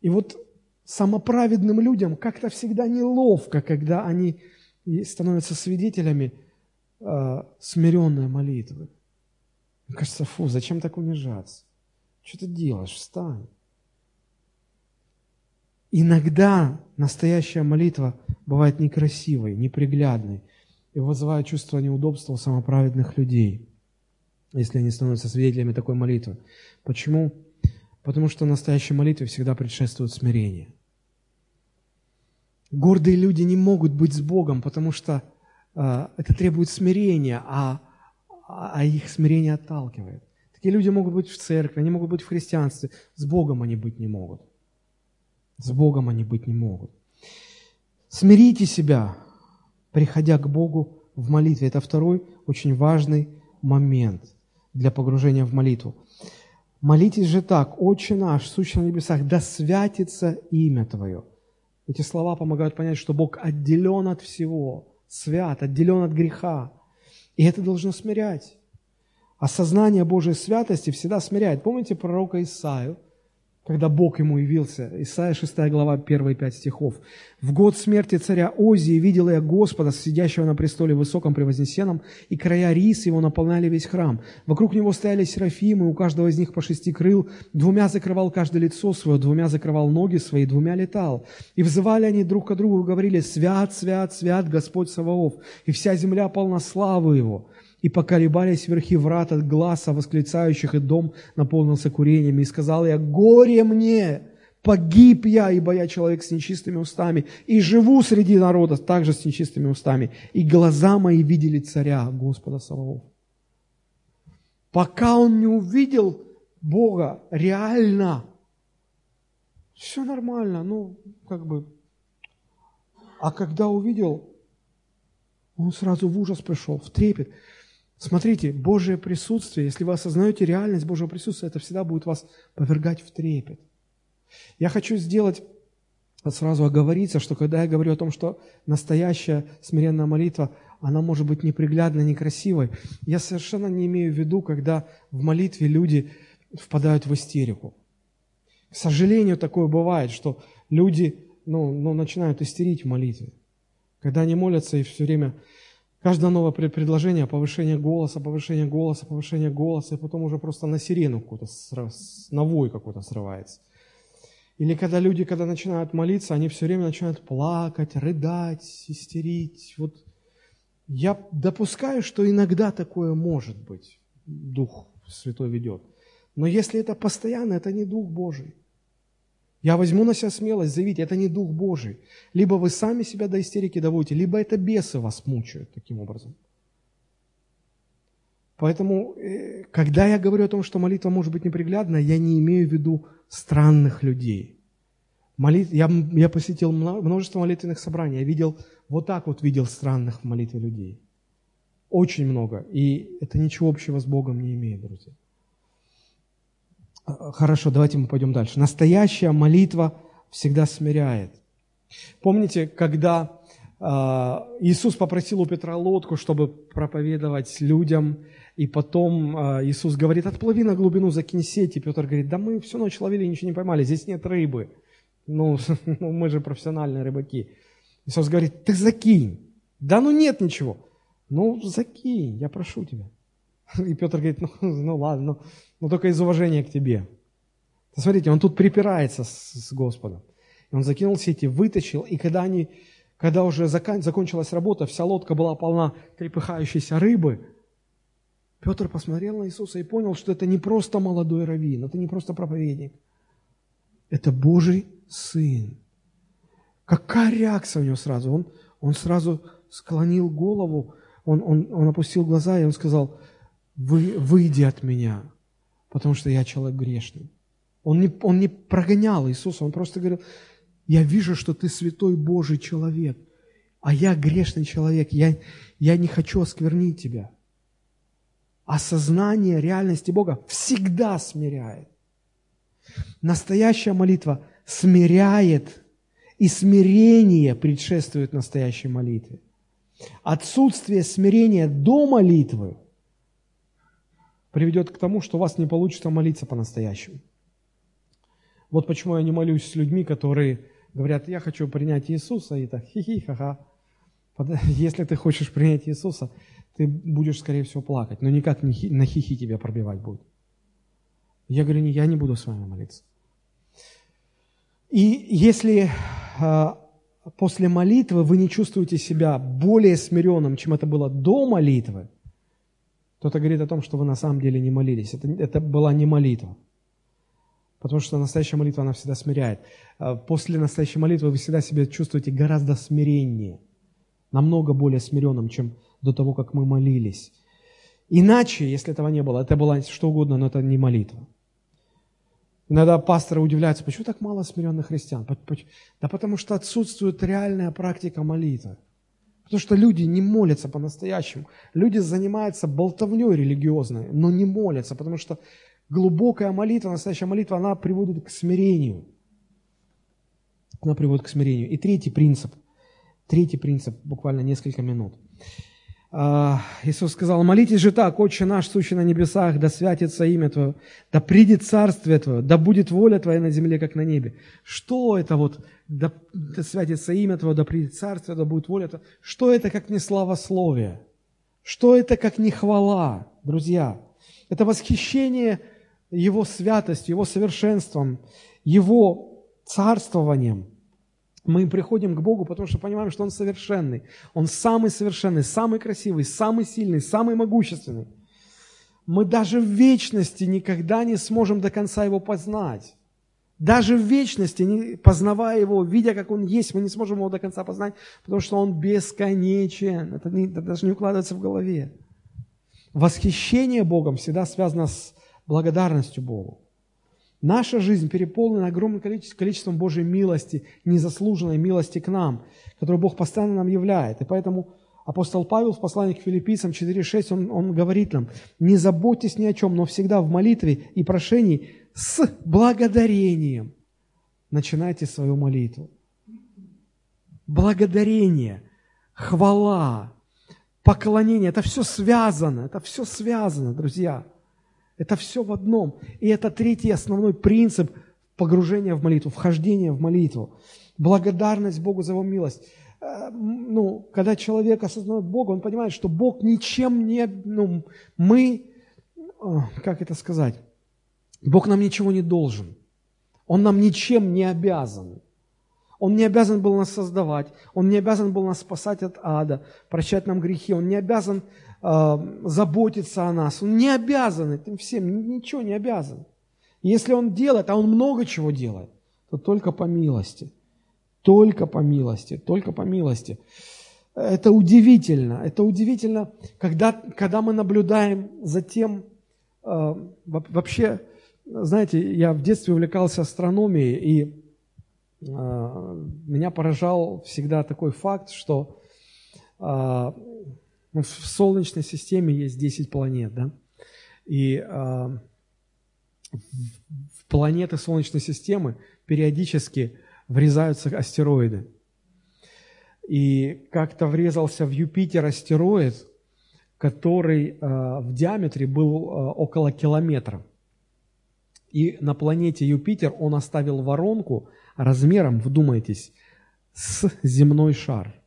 S1: И вот самоправедным людям как-то всегда неловко, когда они становятся свидетелями э, смиренной молитвы. Мне кажется, фу, зачем так унижаться? Что ты делаешь? Встань. Иногда настоящая молитва бывает некрасивой, неприглядной и вызывает чувство неудобства у самоправедных людей, если они становятся свидетелями такой молитвы. Почему? Потому что настоящей молитве всегда предшествует смирение. Гордые люди не могут быть с Богом, потому что э, это требует смирения, а, а их смирение отталкивает. Такие люди могут быть в церкви, они могут быть в христианстве, с Богом они быть не могут. С Богом они быть не могут. Смирите себя, приходя к Богу в молитве. Это второй очень важный момент для погружения в молитву. Молитесь же так, «Отче наш, сущий на небесах, да святится имя Твое». Эти слова помогают понять, что Бог отделен от всего, свят, отделен от греха. И это должно смирять. Осознание Божьей святости всегда смиряет. Помните пророка Исаию? Когда Бог ему явился. Исайя 6 глава, первые пять стихов. «В год смерти царя Озии видел я Господа, сидящего на престоле высоком превознесенном, и края рис его наполняли весь храм. Вокруг него стояли серафимы, у каждого из них по шести крыл, двумя закрывал каждое лицо свое, двумя закрывал ноги свои, двумя летал. И взывали они друг к другу и говорили, «Свят, свят, свят Господь Саваоф, и вся земля полна славы Его» и поколебались верхи врат от глаза восклицающих, и дом наполнился курениями. И сказал я, горе мне, погиб я, ибо я человек с нечистыми устами, и живу среди народа также с нечистыми устами. И глаза мои видели царя, Господа Саваоф. Пока он не увидел Бога реально, все нормально, ну, как бы. А когда увидел, он сразу в ужас пришел, в трепет. Смотрите, Божье присутствие, если вы осознаете реальность Божьего присутствия, это всегда будет вас повергать в трепет. Я хочу сделать, сразу оговориться, что когда я говорю о том, что настоящая смиренная молитва, она может быть неприглядной, некрасивой, я совершенно не имею в виду, когда в молитве люди впадают в истерику. К сожалению, такое бывает, что люди ну, ну, начинают истерить в молитве. Когда они молятся и все время Каждое новое предложение, повышение голоса, повышение голоса, повышение голоса, и потом уже просто на сирену какую-то, на вой какой-то срывается. Или когда люди, когда начинают молиться, они все время начинают плакать, рыдать, истерить. Вот я допускаю, что иногда такое может быть. Дух Святой ведет. Но если это постоянно, это не Дух Божий. Я возьму на себя смелость заявить, это не Дух Божий. Либо вы сами себя до истерики доводите, либо это бесы вас мучают таким образом. Поэтому, э, когда я говорю о том, что молитва может быть неприглядна, я не имею в виду странных людей. Молит... Я, я посетил множество молитвенных собраний, я видел, вот так вот видел странных в молитве людей. Очень много. И это ничего общего с Богом не имеет, друзья. Хорошо, давайте мы пойдем дальше. Настоящая молитва всегда смиряет. Помните, когда а, Иисус попросил у Петра лодку, чтобы проповедовать людям, и потом а, Иисус говорит, отплыви на глубину, закинь сеть, и Петр говорит, да мы всю ночь ловили, ничего не поймали, здесь нет рыбы. Ну, ну мы же профессиональные рыбаки. Иисус говорит, ты закинь. Да ну нет ничего. Ну, закинь, я прошу тебя. И Петр говорит, ну, ну ладно, ну, но только из уважения к тебе. Смотрите, он тут припирается с, с Господом. И он закинул сети, вытащил, и когда они, когда уже закон, закончилась работа, вся лодка была полна трепыхающейся рыбы, Петр посмотрел на Иисуса и понял, что это не просто молодой раввин, это не просто проповедник, это Божий Сын. Какая реакция у него сразу? Он, он сразу склонил голову, он, он, он опустил глаза, и он сказал, вы, выйди от меня, потому что я человек грешный. Он не, он не прогонял Иисуса, он просто говорил, я вижу, что ты святой Божий человек, а я грешный человек, я, я не хочу осквернить тебя. Осознание реальности Бога всегда смиряет. Настоящая молитва смиряет, и смирение предшествует настоящей молитве. Отсутствие смирения до молитвы приведет к тому, что у вас не получится молиться по-настоящему. Вот почему я не молюсь с людьми, которые говорят, я хочу принять Иисуса, и так хи-хи, ха-ха. Если ты хочешь принять Иисуса, ты будешь, скорее всего, плакать, но никак на хихи тебя пробивать будет. Я говорю, я не буду с вами молиться. И если э, после молитвы вы не чувствуете себя более смиренным, чем это было до молитвы, то это говорит о том, что вы на самом деле не молились. Это, это была не молитва. Потому что настоящая молитва, она всегда смиряет. А, после настоящей молитвы вы всегда себя чувствуете гораздо смиреннее, намного более смиренным, чем до того, как мы молились. Иначе, если этого не было, это было что угодно, но это не молитва. Иногда пасторы удивляются, почему так мало смиренных христиан? Да потому что отсутствует реальная практика молитвы. Потому что люди не молятся по-настоящему. Люди занимаются болтовней религиозной, но не молятся, потому что глубокая молитва, настоящая молитва, она приводит к смирению. Она приводит к смирению. И третий принцип. Третий принцип, буквально несколько минут. А, Иисус сказал, молитесь же так, Отче наш, сущий на небесах, да святится имя Твое, да придет Царствие Твое, да будет воля Твоя на земле, как на небе. Что это вот, да, да святится имя Твое, да придет Царствие, да будет воля Твоя? Что это, как не славословие? Что это, как не хвала, друзья? Это восхищение Его святостью, Его совершенством, Его царствованием – мы приходим к Богу, потому что понимаем, что Он совершенный. Он самый совершенный, самый красивый, самый сильный, самый могущественный. Мы даже в вечности никогда не сможем до конца Его познать. Даже в вечности, познавая Его, видя, как Он есть, мы не сможем Его до конца познать, потому что Он бесконечен. Это, не, это даже не укладывается в голове. Восхищение Богом всегда связано с благодарностью Богу. Наша жизнь переполнена огромным количеством Божьей милости, незаслуженной милости к нам, которую Бог постоянно нам являет. И поэтому апостол Павел в послании к филиппийцам 4.6, он, он говорит нам, не заботьтесь ни о чем, но всегда в молитве и прошении с благодарением начинайте свою молитву. Благодарение, хвала, поклонение, это все связано, это все связано, друзья. Это все в одном. И это третий основной принцип погружения в молитву, вхождения в молитву. Благодарность Богу за Его милость. Э, ну, когда человек осознает Бога, он понимает, что Бог ничем не... Ну, мы... Как это сказать? Бог нам ничего не должен. Он нам ничем не обязан. Он не обязан был нас создавать, Он не обязан был нас спасать от ада, прощать нам грехи, Он не обязан э, заботиться о нас. Он не обязан этим всем, ничего не обязан. Если он делает, а он много чего делает, то только по милости. Только по милости, только по милости. Это удивительно, это удивительно, когда, когда мы наблюдаем за тем, э, вообще, знаете, я в детстве увлекался астрономией, и меня поражал всегда такой факт, что э, ну, в Солнечной системе есть 10 планет, да? И э, в планеты Солнечной системы периодически врезаются астероиды. И как-то врезался в Юпитер астероид, который э, в диаметре был э, около километра. И на планете Юпитер он оставил воронку размером, вдумайтесь, с земной шар –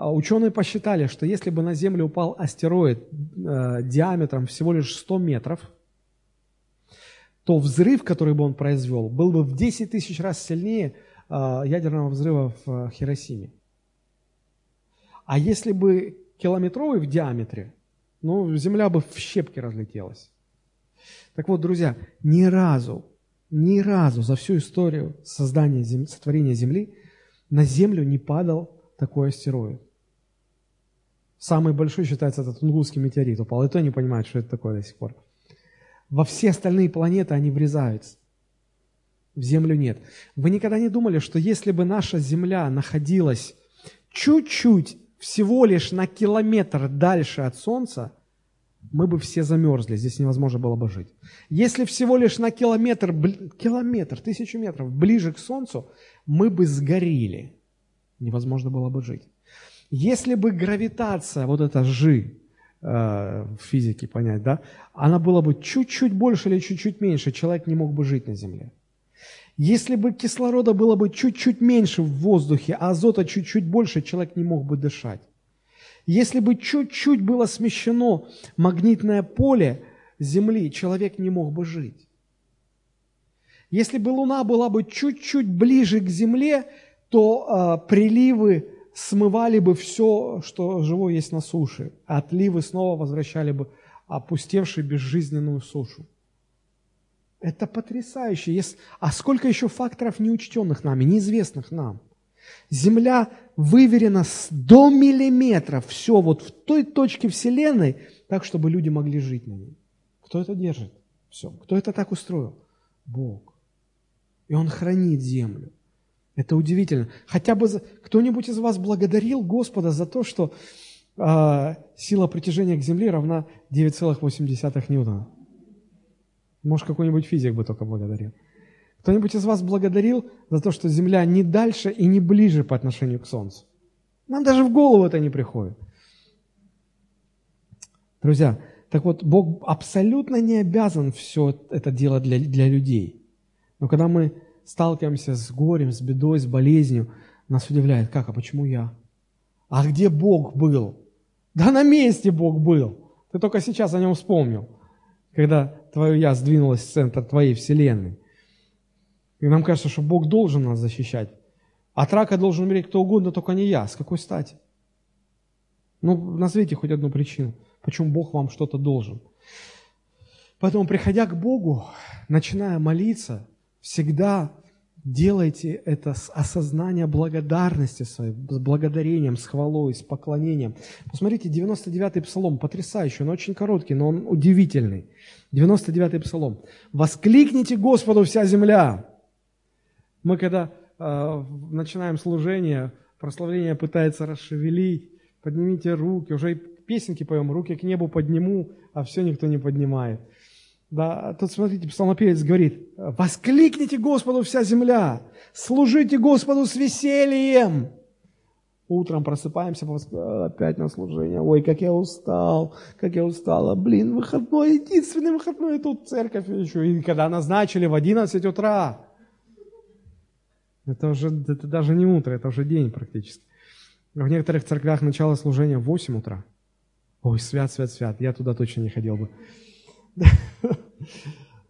S1: а ученые посчитали, что если бы на Землю упал астероид э, диаметром всего лишь 100 метров, то взрыв, который бы он произвел, был бы в 10 тысяч раз сильнее э, ядерного взрыва в э, Хиросиме. А если бы километровый в диаметре, ну, Земля бы в щепки разлетелась. Так вот, друзья, ни разу, ни разу за всю историю создания, сотворения Земли на Землю не падал такой астероид. Самый большой считается этот Тунгусский метеорит упал, и то не понимают, что это такое до сих пор. Во все остальные планеты они врезаются. В Землю нет. Вы никогда не думали, что если бы наша Земля находилась чуть-чуть, всего лишь на километр дальше от Солнца, мы бы все замерзли, здесь невозможно было бы жить. Если всего лишь на километр, километр, тысячу метров ближе к Солнцу, мы бы сгорели. Невозможно было бы жить. Если бы гравитация, вот эта G, э, в физике понять, да, она была бы чуть-чуть больше или чуть-чуть меньше, человек не мог бы жить на Земле. Если бы кислорода было бы чуть-чуть меньше в воздухе, а азота чуть-чуть больше, человек не мог бы дышать. Если бы чуть-чуть было смещено магнитное поле Земли, человек не мог бы жить. Если бы Луна была бы чуть-чуть ближе к Земле, то э, приливы смывали бы все, что живое есть на суше, отливы снова возвращали бы опустевшую безжизненную сушу. Это потрясающе. А сколько еще факторов неучтенных нами, неизвестных нам? Земля выверена до миллиметров, все вот в той точке Вселенной, так, чтобы люди могли жить на ней. Кто это держит? Все. Кто это так устроил? Бог. И Он хранит землю. Это удивительно. Хотя бы кто-нибудь из вас благодарил Господа за то, что э, сила притяжения к Земле равна 9,8 ньютона. Может, какой-нибудь физик бы только благодарил. Кто-нибудь из вас благодарил за то, что Земля не дальше и не ближе по отношению к Солнцу? Нам даже в голову это не приходит. Друзья, так вот, Бог абсолютно не обязан все это делать для, для людей. Но когда мы сталкиваемся с горем, с бедой, с болезнью, нас удивляет, как, а почему я? А где Бог был? Да на месте Бог был. Ты только сейчас о нем вспомнил, когда твое «я» сдвинулось в центр твоей вселенной. И нам кажется, что Бог должен нас защищать. От рака должен умереть кто угодно, только не я. С какой стати? Ну, назовите хоть одну причину, почему Бог вам что-то должен. Поэтому, приходя к Богу, начиная молиться, всегда Делайте это с осознанием благодарности своей, с благодарением, с хвалой, с поклонением. Посмотрите, 99-й псалом, потрясающий, он очень короткий, но он удивительный. 99-й псалом. «Воскликните Господу вся земля!» Мы когда э, начинаем служение, прославление пытается расшевелить, поднимите руки, уже и песенки поем, руки к небу подниму, а все никто не поднимает. Да, тут смотрите, псалмопевец говорит, воскликните Господу вся земля, служите Господу с весельем. Утром просыпаемся, опять на служение. Ой, как я устал, как я устала. Блин, выходной, единственный выходной, тут церковь еще. И когда назначили в 11 утра. Это уже это даже не утро, это уже день практически. В некоторых церквях начало служения в 8 утра. Ой, свят, свят, свят. Я туда точно не ходил бы.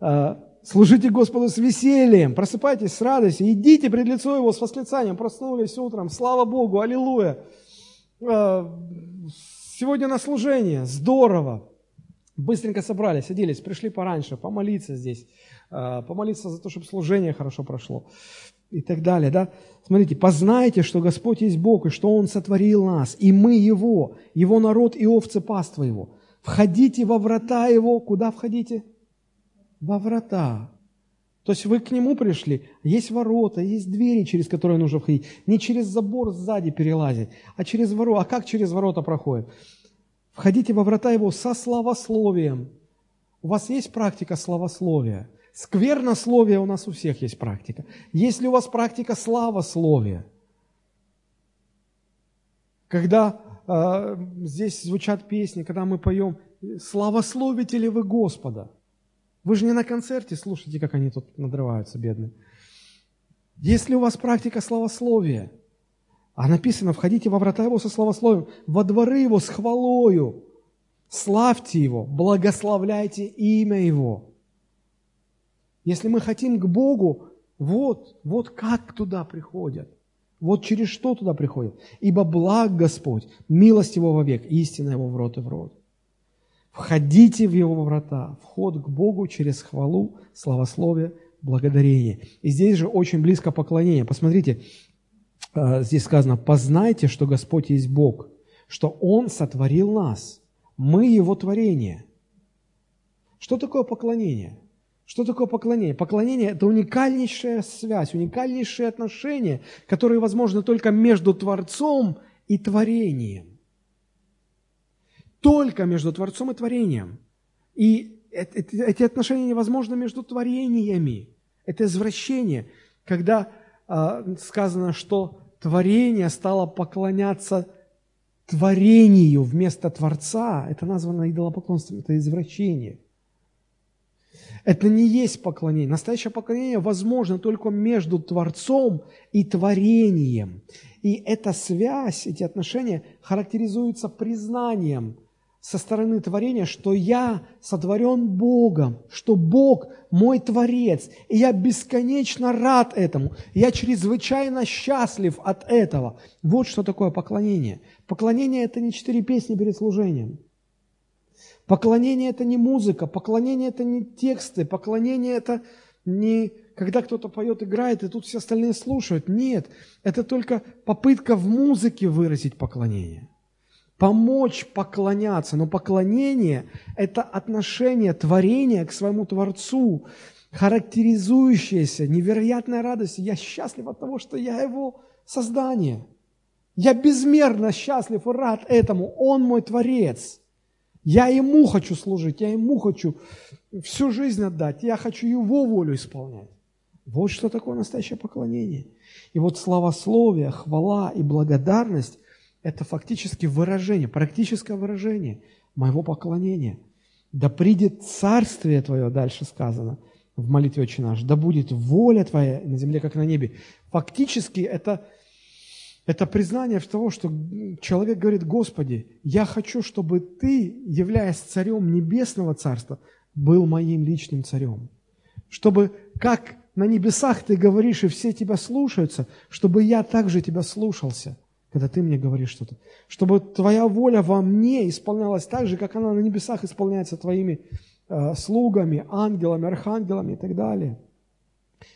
S1: А, служите Господу с весельем, просыпайтесь с радостью, идите пред лицо Его с восклицанием, проснулись утром, слава Богу, аллилуйя. А, сегодня на служение, здорово. Быстренько собрались, оделись, пришли пораньше, помолиться здесь, а, помолиться за то, чтобы служение хорошо прошло и так далее. Да? Смотрите, познайте, что Господь есть Бог, и что Он сотворил нас, и мы Его, Его народ и овцы паства Его. Входите во врата Его. Куда входите? Во врата. То есть вы к Нему пришли, есть ворота, есть двери, через которые нужно входить. Не через забор сзади перелазить, а через ворота. А как через ворота проходит? Входите во врата Его со славословием. У вас есть практика славословия? Сквернословие у нас у всех есть практика. Есть ли у вас практика славословия? Когда э, здесь звучат песни, когда мы поем «Славословите ли вы Господа?» Вы же не на концерте слушайте, как они тут надрываются, бедные. Есть ли у вас практика славословия? А написано, входите во врата его со славословием, во дворы его с хвалою, славьте его, благословляйте имя его. Если мы хотим к Богу, вот, вот как туда приходят. Вот через что туда приходят. Ибо благ Господь, милость Его вовек, истина Его в рот и в рот. Входите в Его врата, вход к Богу через хвалу, славословие, благодарение. И здесь же очень близко поклонение. Посмотрите, а, здесь сказано, познайте, что Господь есть Бог. что Он сотворил нас. Мы Его творение. Что такое поклонение? Что такое поклонение? Поклонение – это уникальнейшая связь, уникальнейшие отношения, которые возможны только между Творцом и творением. Только между Творцом и творением. И эти отношения невозможны между творениями. Это извращение, когда э, сказано, что творение стало поклоняться творению вместо Творца. Это названо идолопоклонством, это извращение – это не есть поклонение. Настоящее поклонение возможно только между Творцом и творением. И эта связь, эти отношения характеризуются признанием со стороны творения, что я сотворен Богом, что Бог мой Творец, и я бесконечно рад этому, я чрезвычайно счастлив от этого. Вот что такое поклонение. Поклонение – это не четыре песни перед служением – Поклонение – это не музыка, поклонение – это не тексты, поклонение – это не когда кто-то поет, играет, и тут все остальные слушают. Нет, это только попытка в музыке выразить поклонение. Помочь поклоняться. Но поклонение – это отношение творения к своему Творцу, характеризующееся невероятной радостью. Я счастлив от того, что я его создание. Я безмерно счастлив и рад этому. Он мой Творец – я ему хочу служить, я ему хочу всю жизнь отдать, я хочу его волю исполнять. Вот что такое настоящее поклонение. И вот славословие, хвала и благодарность – это фактически выражение, практическое выражение моего поклонения. Да придет царствие Твое, дальше сказано в молитве «Отче наш», да будет воля Твоя на земле, как на небе. Фактически это – это признание того, что человек говорит, Господи, я хочу, чтобы Ты, являясь царем небесного царства, был моим личным царем. Чтобы, как на небесах Ты говоришь, и все Тебя слушаются, чтобы я также Тебя слушался, когда Ты мне говоришь что-то. Чтобы Твоя воля во мне исполнялась так же, как она на небесах исполняется Твоими э, слугами, ангелами, архангелами и так далее.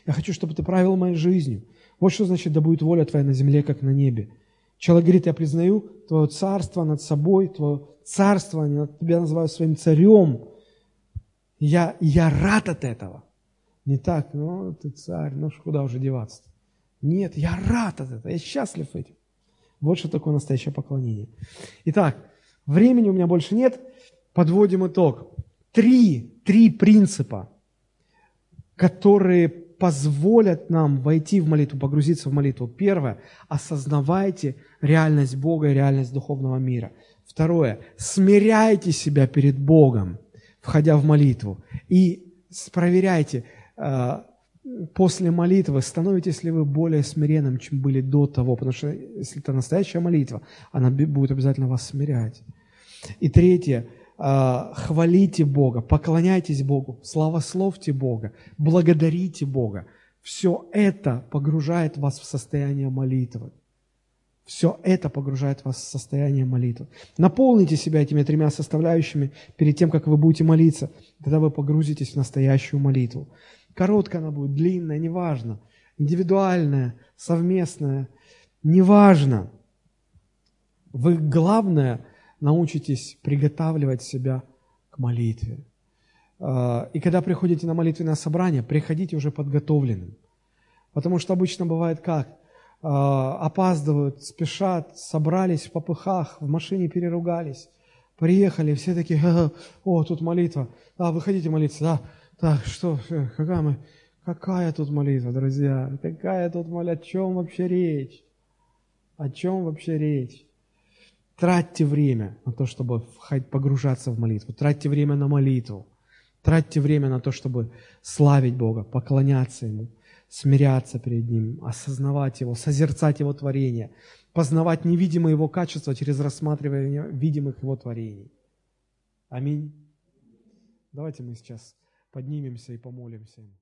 S1: Я хочу, чтобы Ты правил моей жизнью. Вот что значит, да будет воля Твоя на земле, как на небе. Человек говорит, я признаю Твое царство над собой, Твое царство, я Тебя называю своим царем. Я, я рад от этого. Не так, ну, ты царь, ну, куда уже деваться -то? Нет, я рад от этого, я счастлив этим. Вот что такое настоящее поклонение. Итак, времени у меня больше нет. Подводим итог. Три, три принципа, которые позволят нам войти в молитву, погрузиться в молитву. Первое, осознавайте реальность Бога и реальность духовного мира. Второе, смиряйте себя перед Богом, входя в молитву. И проверяйте, э, после молитвы, становитесь ли вы более смиренным, чем были до того. Потому что если это настоящая молитва, она будет обязательно вас смирять. И третье, хвалите Бога, поклоняйтесь Богу, славословьте Бога, благодарите Бога. Все это погружает вас в состояние молитвы. Все это погружает вас в состояние молитвы. Наполните себя этими тремя составляющими перед тем, как вы будете молиться. Тогда вы погрузитесь в настоящую молитву. Короткая она будет, длинная, неважно. Индивидуальная, совместная, неважно. Вы, главное, научитесь приготавливать себя к молитве. А, и когда приходите на молитвенное собрание, приходите уже подготовленным. Потому что обычно бывает как? А, опаздывают, спешат, собрались в попыхах, в машине переругались, приехали, все такие, о, тут молитва, да, выходите молиться, да, так, что, э, какая мы, какая тут молитва, друзья, какая тут молитва, о чем вообще речь? О чем вообще речь? Тратьте время на то, чтобы погружаться в молитву. Тратьте время на молитву. Тратьте время на то, чтобы славить Бога, поклоняться Ему, смиряться перед Ним, осознавать Его, созерцать Его творение, познавать невидимые Его качества через рассматривание видимых Его творений. Аминь. Давайте мы сейчас поднимемся и помолимся Ему.